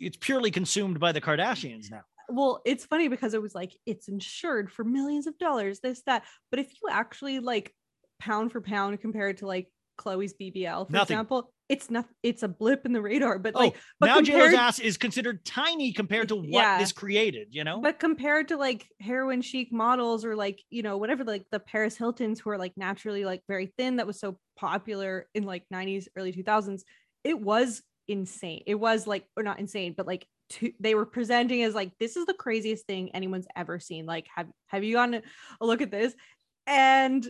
it's purely consumed by the Kardashians now. well it's funny because it was like it's insured for millions of dollars this that but if you actually like pound for pound compared to like Khloé's bbl for Nothing. example it's not it's a blip in the radar but Oh, like but now compared- ass is considered tiny compared to what Yeah. this created. You know, but compared to like heroin chic models or like you know whatever like the paris hiltons who are like naturally like very thin that was so popular in like 90s early 2000s it was insane it was like or not insane but like to, they were presenting as like this is the craziest thing anyone's ever seen like have have you gotten a look at this and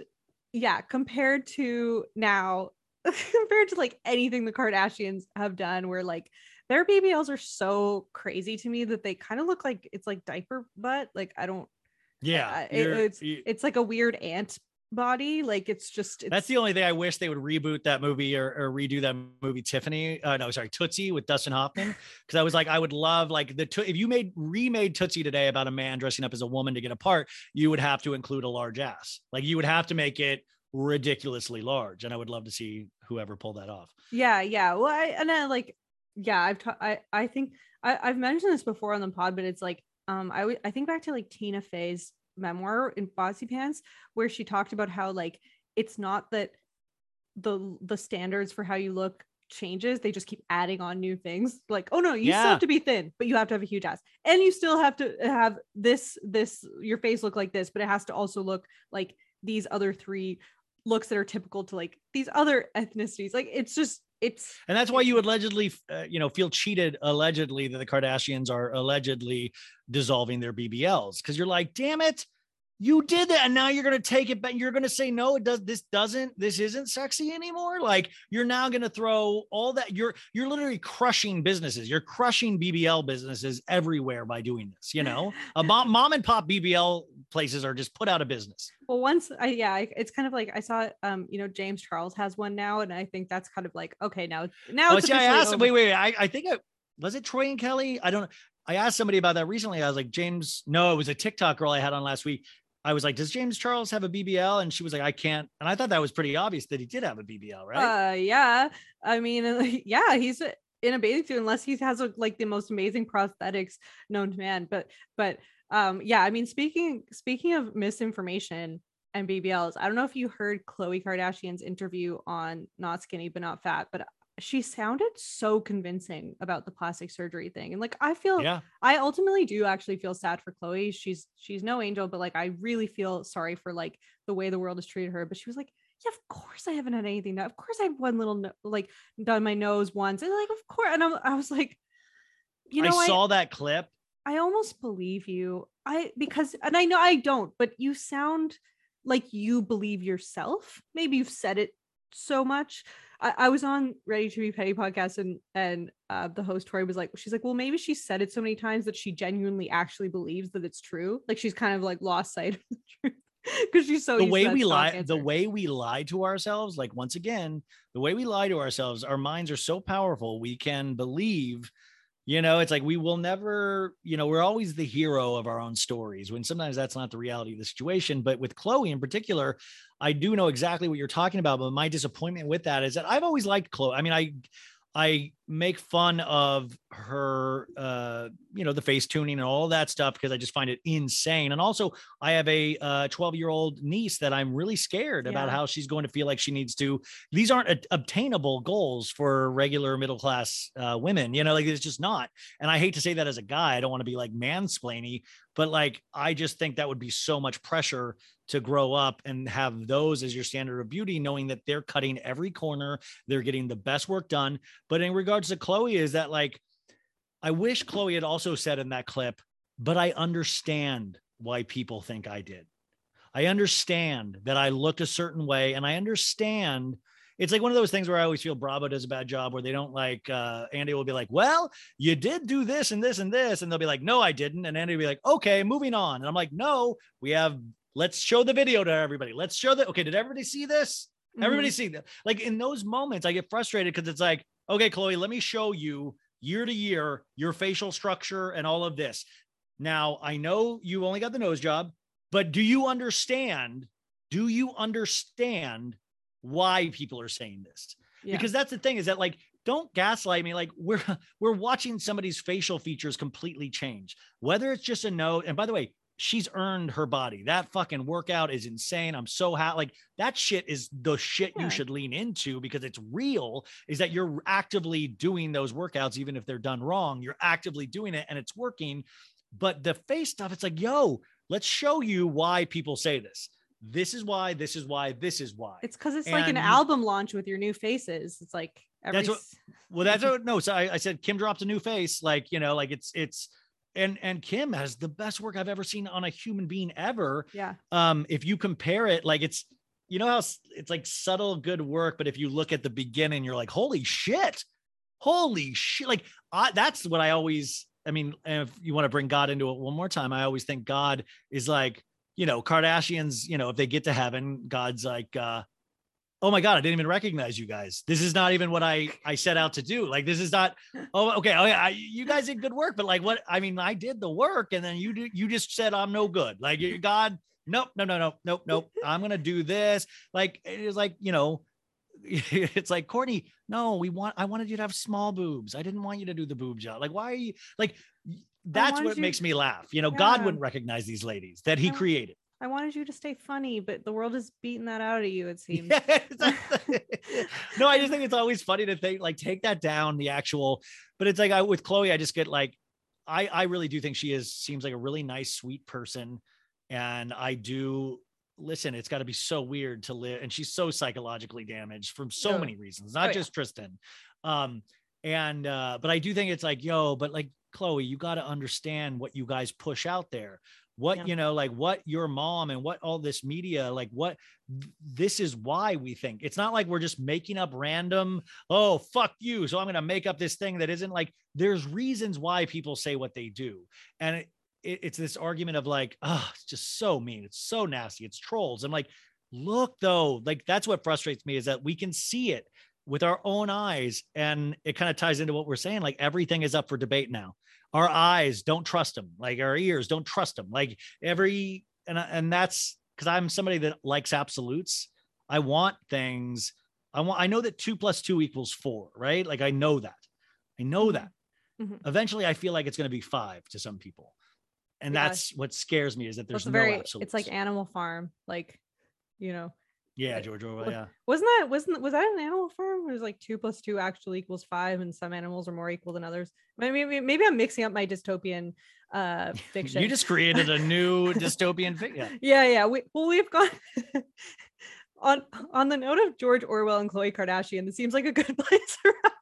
yeah compared to now compared to like anything the kardashians have done where like their BBLs are so crazy to me that they kind of look like it's like diaper butt. Like I don't. yeah, I- it- it's it's like a weird ant body. Like it's just. It's, That's the only thing I wish they would reboot that movie or, or redo that movie Tiffany. Uh, no, sorry, Tootsie with Dustin Hoffman. Because I was like, I would love like the To- if you made remade Tootsie today about a man dressing up as a woman to get a part, you would have to include a large ass. Like you would have to make it ridiculously large, and I would love to see whoever pulled that off. Yeah, yeah. Well, I and then like, yeah, I've ta- I I think I I've mentioned this before on the pod, but it's like um I w- I think back to like Tina Fey's memoir in Bossypants where she talked about how like it's not that the the standards for how you look changes they just keep adding on new things. Like oh no you still have to be thin but you have to have a huge ass. And you still have to have this this your face look like this but it has to also look like these other three looks that are typical to like these other ethnicities. Like it's just it's And that's why you allegedly, uh, you know, feel cheated allegedly that the Kardashians are allegedly dissolving their BBLs because you're like, damn it, you did that, and now you're gonna take it, but you're gonna say no, it does. This doesn't. This isn't sexy anymore. Like you're now gonna throw all that. You're you're literally crushing businesses. You're crushing BBL businesses everywhere by doing this. You know, a mom, mom and pop BBL places are just put out of business. well once i yeah I, it's kind of like i saw um you know james charles has one now and i think that's kind of like okay now now Oh, it's see, I asked. over. Wait, wait. I, I think it was it Troy and Kelly. I don't. know. I asked somebody about that recently. I was like, James. No, it was a TikTok girl I had on last week. I was like, does James Charles have a BBL? And she was like, I can't. And I thought that was pretty obvious that he did have a BBL, right? Uh, yeah. I mean, yeah, he's in a bathing suit unless he has like the most amazing prosthetics known to man. But, but, um, yeah. I mean, speaking speaking of misinformation and BBLs, I don't know if you heard Khloe Kardashian's interview on Not Skinny but Not Fat, but she sounded so convincing about the plastic surgery thing, and like I feel yeah. I ultimately do actually feel sad for Khloé. She's she's no angel, but like I really feel sorry for like the way the world has treated her. But she was like, "Yeah, of course I haven't had anything. done. Of course I have one little no- like done my nose once." And like, of course. And I'm, I was like, you know, I I, saw that clip. I almost believe you. I because and I know I don't, but you sound like you believe yourself. Maybe you've said it so much. I, I was on Ready to Be Petty podcast and and uh, the host Tori was like, she's like, well, maybe she said it so many times that she genuinely actually believes that it's true. Like she's kind of like lost sight of the truth because she's so the way we lie the way we lie to ourselves like once again the way we lie to ourselves our minds are so powerful we can believe You know, it's like we will never, you know, we're always the hero of our own stories when sometimes that's not the reality of the situation. But with Khloé in particular, I do know exactly what you're talking about. But my disappointment with that is that I've always liked Khloé I mean, I I make fun of her, uh, you know, the face tuning and all that stuff because I just find it insane. And also, I have a 12 uh, year old niece that I'm really scared yeah. about how she's going to feel like she needs to. These aren't a- obtainable goals for regular middle class uh, women, you know, like it's just not. And I hate to say that as a guy, I don't want to be like mansplaining, but like I just think that would be so much pressure to grow up and have those as your standard of beauty, knowing that they're cutting every corner, they're getting the best work done. But in regards to Khloé, is that like, I wish Khloé had also said in that clip, but I understand why people think I did. I understand that I looked a certain way and I understand it's like one of those things where I always feel Bravo does a bad job where they don't like uh Andy will be like, Well, you did do this and this and this, and they'll be like, No, I didn't. And Andy will be like, Okay, moving on. And I'm like, No, we have Let's show the video to everybody. Let's show that. Okay, did everybody see this? Mm-hmm. Everybody see that. Like in those moments, I get frustrated because it's like, okay, Khloé, let me show you year to year your facial structure and all of this. Now, I know you only got the nose job, but do you understand? Do you understand why people are saying this? Yeah. Because that's the thing is that like don't gaslight me like we're we're watching somebody's facial features completely change whether it's just a note and by the way she's earned her body. That fucking workout is insane. I'm so happy. Like that shit is the shit yeah. you should lean into because it's real. Is that you're actively doing those workouts, even if they're done wrong, you're actively doing it and it's working. But the face stuff, it's like, yo, let's show you why people say this. This is why, this is why, this is why. It's because it's and like an album launch with your new faces. It's like every... that's what, well, that's what no. So I, I said Kim dropped a new face, like you know, like it's it's and and Kim has the best work I've ever seen on a human being ever. Yeah. Um, if you compare it, like it's you know how it's like subtle good work, but if you look at the beginning, you're like, holy shit, holy shit! Like I, that's what I always. I mean, if you want to bring God into it one more time, I always think God is like, you know, Kardashians. You know, if they get to heaven, God's like, uh, oh my god i didn't even recognize you guys this is not even what i i set out to do like this is not oh okay oh yeah I, you guys did good work but like what i mean i did the work and then you did, you just said i'm no good like god nope no no no nope nope i'm gonna do this like it's like you know it's like Kourtney no, we want I wanted you to have small boobs. I didn't want you to do the boob job. Like, why are you like that's what you... makes me laugh. You know, yeah. God wouldn't recognize these ladies that he created. I wanted you to stay funny, but the world is beating that out of you, it seems. no, I just think it's always funny to think like take that down the actual, but it's like I with Khloé, I just get like, I I really do think she is seems like a really nice, sweet person. And I do listen, it's got to be so weird to live, and she's so psychologically damaged from so oh. many reasons, not oh, just yeah. Tristan. Um, and uh, but I do think it's like, yo, but like Khloé, you got to understand what you guys push out there what yeah. you know like what your mom and what all this media like what this is why we think. It's not like we're just making up random oh fuck you so i'm going to make up this thing that isn't like there's reasons why people say what they do. And it, it, it's this argument of like oh it's just so mean it's so nasty it's trolls. I'm like look though like that's what frustrates me is that we can see it with our own eyes and it kind of ties into what we're saying like everything is up for debate now our eyes don't trust them like our ears don't trust them like every and and that's because i'm somebody that likes absolutes i want things i want i know that two plus two equals four right like i know that i know mm-hmm. that mm-hmm. eventually i feel like it's going to be five to some people and yeah. that's what scares me is that there's no very, absolutes. it's like animal farm like you know yeah, George Orwell. Yeah. Wasn't that wasn't was that an animal farm? It was like two plus two actually equals five, and some animals are more equal than others. Maybe maybe I'm mixing up my dystopian uh fiction. you just created a new dystopian fiction. Yeah, yeah. We well we've got on on the note of George Orwell and Khloe Kardashian. This seems like a good place to wrap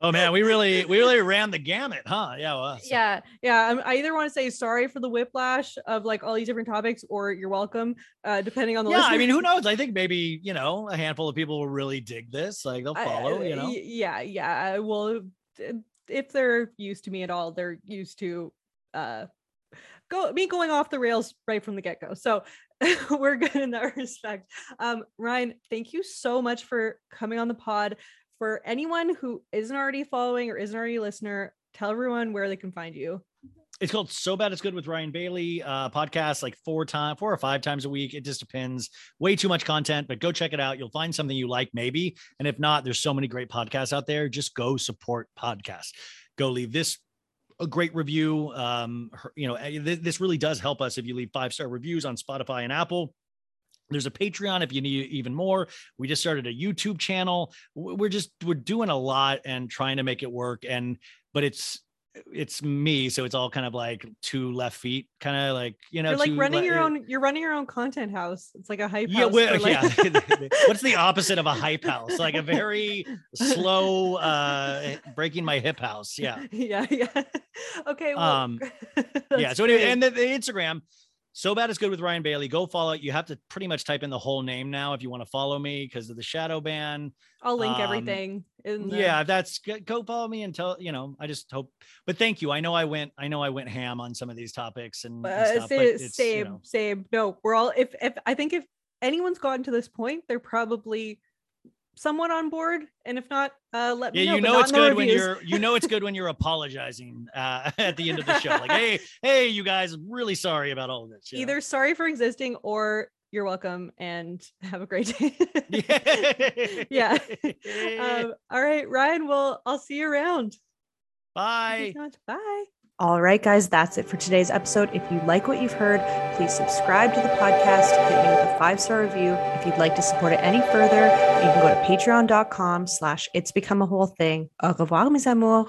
Oh man, we really we really ran the gamut, huh? Yeah, well, so. yeah, yeah. I either want to say sorry for the whiplash of like all these different topics, or you're welcome, uh, depending on the. Yeah, listener. I mean, who knows? I think maybe you know a handful of people will really dig this. Like they'll follow. you know. Yeah, yeah. Well, if they're used to me at all, they're used to uh go me going off the rails right from the get go. So we're good in that respect. Um, Ryan, thank you so much for coming on the pod for anyone who isn't already following or isn't already a listener, tell everyone where they can find you. It's called So Bad It's Good with Ryan Bailey. Uh, podcast like four time, four or five times a week. It just depends. Way too much content, but go check it out. You'll find something you like, maybe. And if not, there's so many great podcasts out there. Just go support podcasts. Go leave this a great review. Um, you know, eh, th- this really does help us if you leave five star reviews on Spotify and Apple. There's a Patreon if you need even more. We just started a YouTube channel. We're just we're doing a lot and trying to make it work. And but it's it's me, so it's all kind of like two left feet, kind of like you know, you're like running le- your own. You're running your own content house. It's like a hype Yeah, house. like- yeah. What's the opposite of a hype house? Like a very slow, uh breaking my hip house. Yeah. yeah, yeah. Okay. Well, Um, yeah. So anyway, and the, the Instagram, so bad it's good with Ryan Bailey. Go follow it. You have to pretty much type in the whole name now if you want to follow me because of the shadow ban. I'll link um, everything. In the, Yeah, that's go- go follow me and tell you know. I just hope. But thank you. I know I went. I know I went ham on some of these topics and, and Uh, stuff. But same, it's, you know, same. No, we're all. If if I think if anyone's gotten to this point, they're probably somewhat on board, and if not, uh, let me yeah, know. you know it's good when you're you know it's good when you're apologizing uh, at the end of the show. Like, hey, hey, you guys, I'm really sorry about all of this. know? either sorry for existing or you're welcome and have a great day. yeah. yeah. um, all right, Ryan. Well, I'll see you around. Bye. Bye. All right, guys, that's it for today's episode. If you like what you've heard, please subscribe to the podcast, hit me with a five-star review. If you'd like to support it any further, you can go to patreon.com slash it's become a whole thing. Au revoir, mes amours.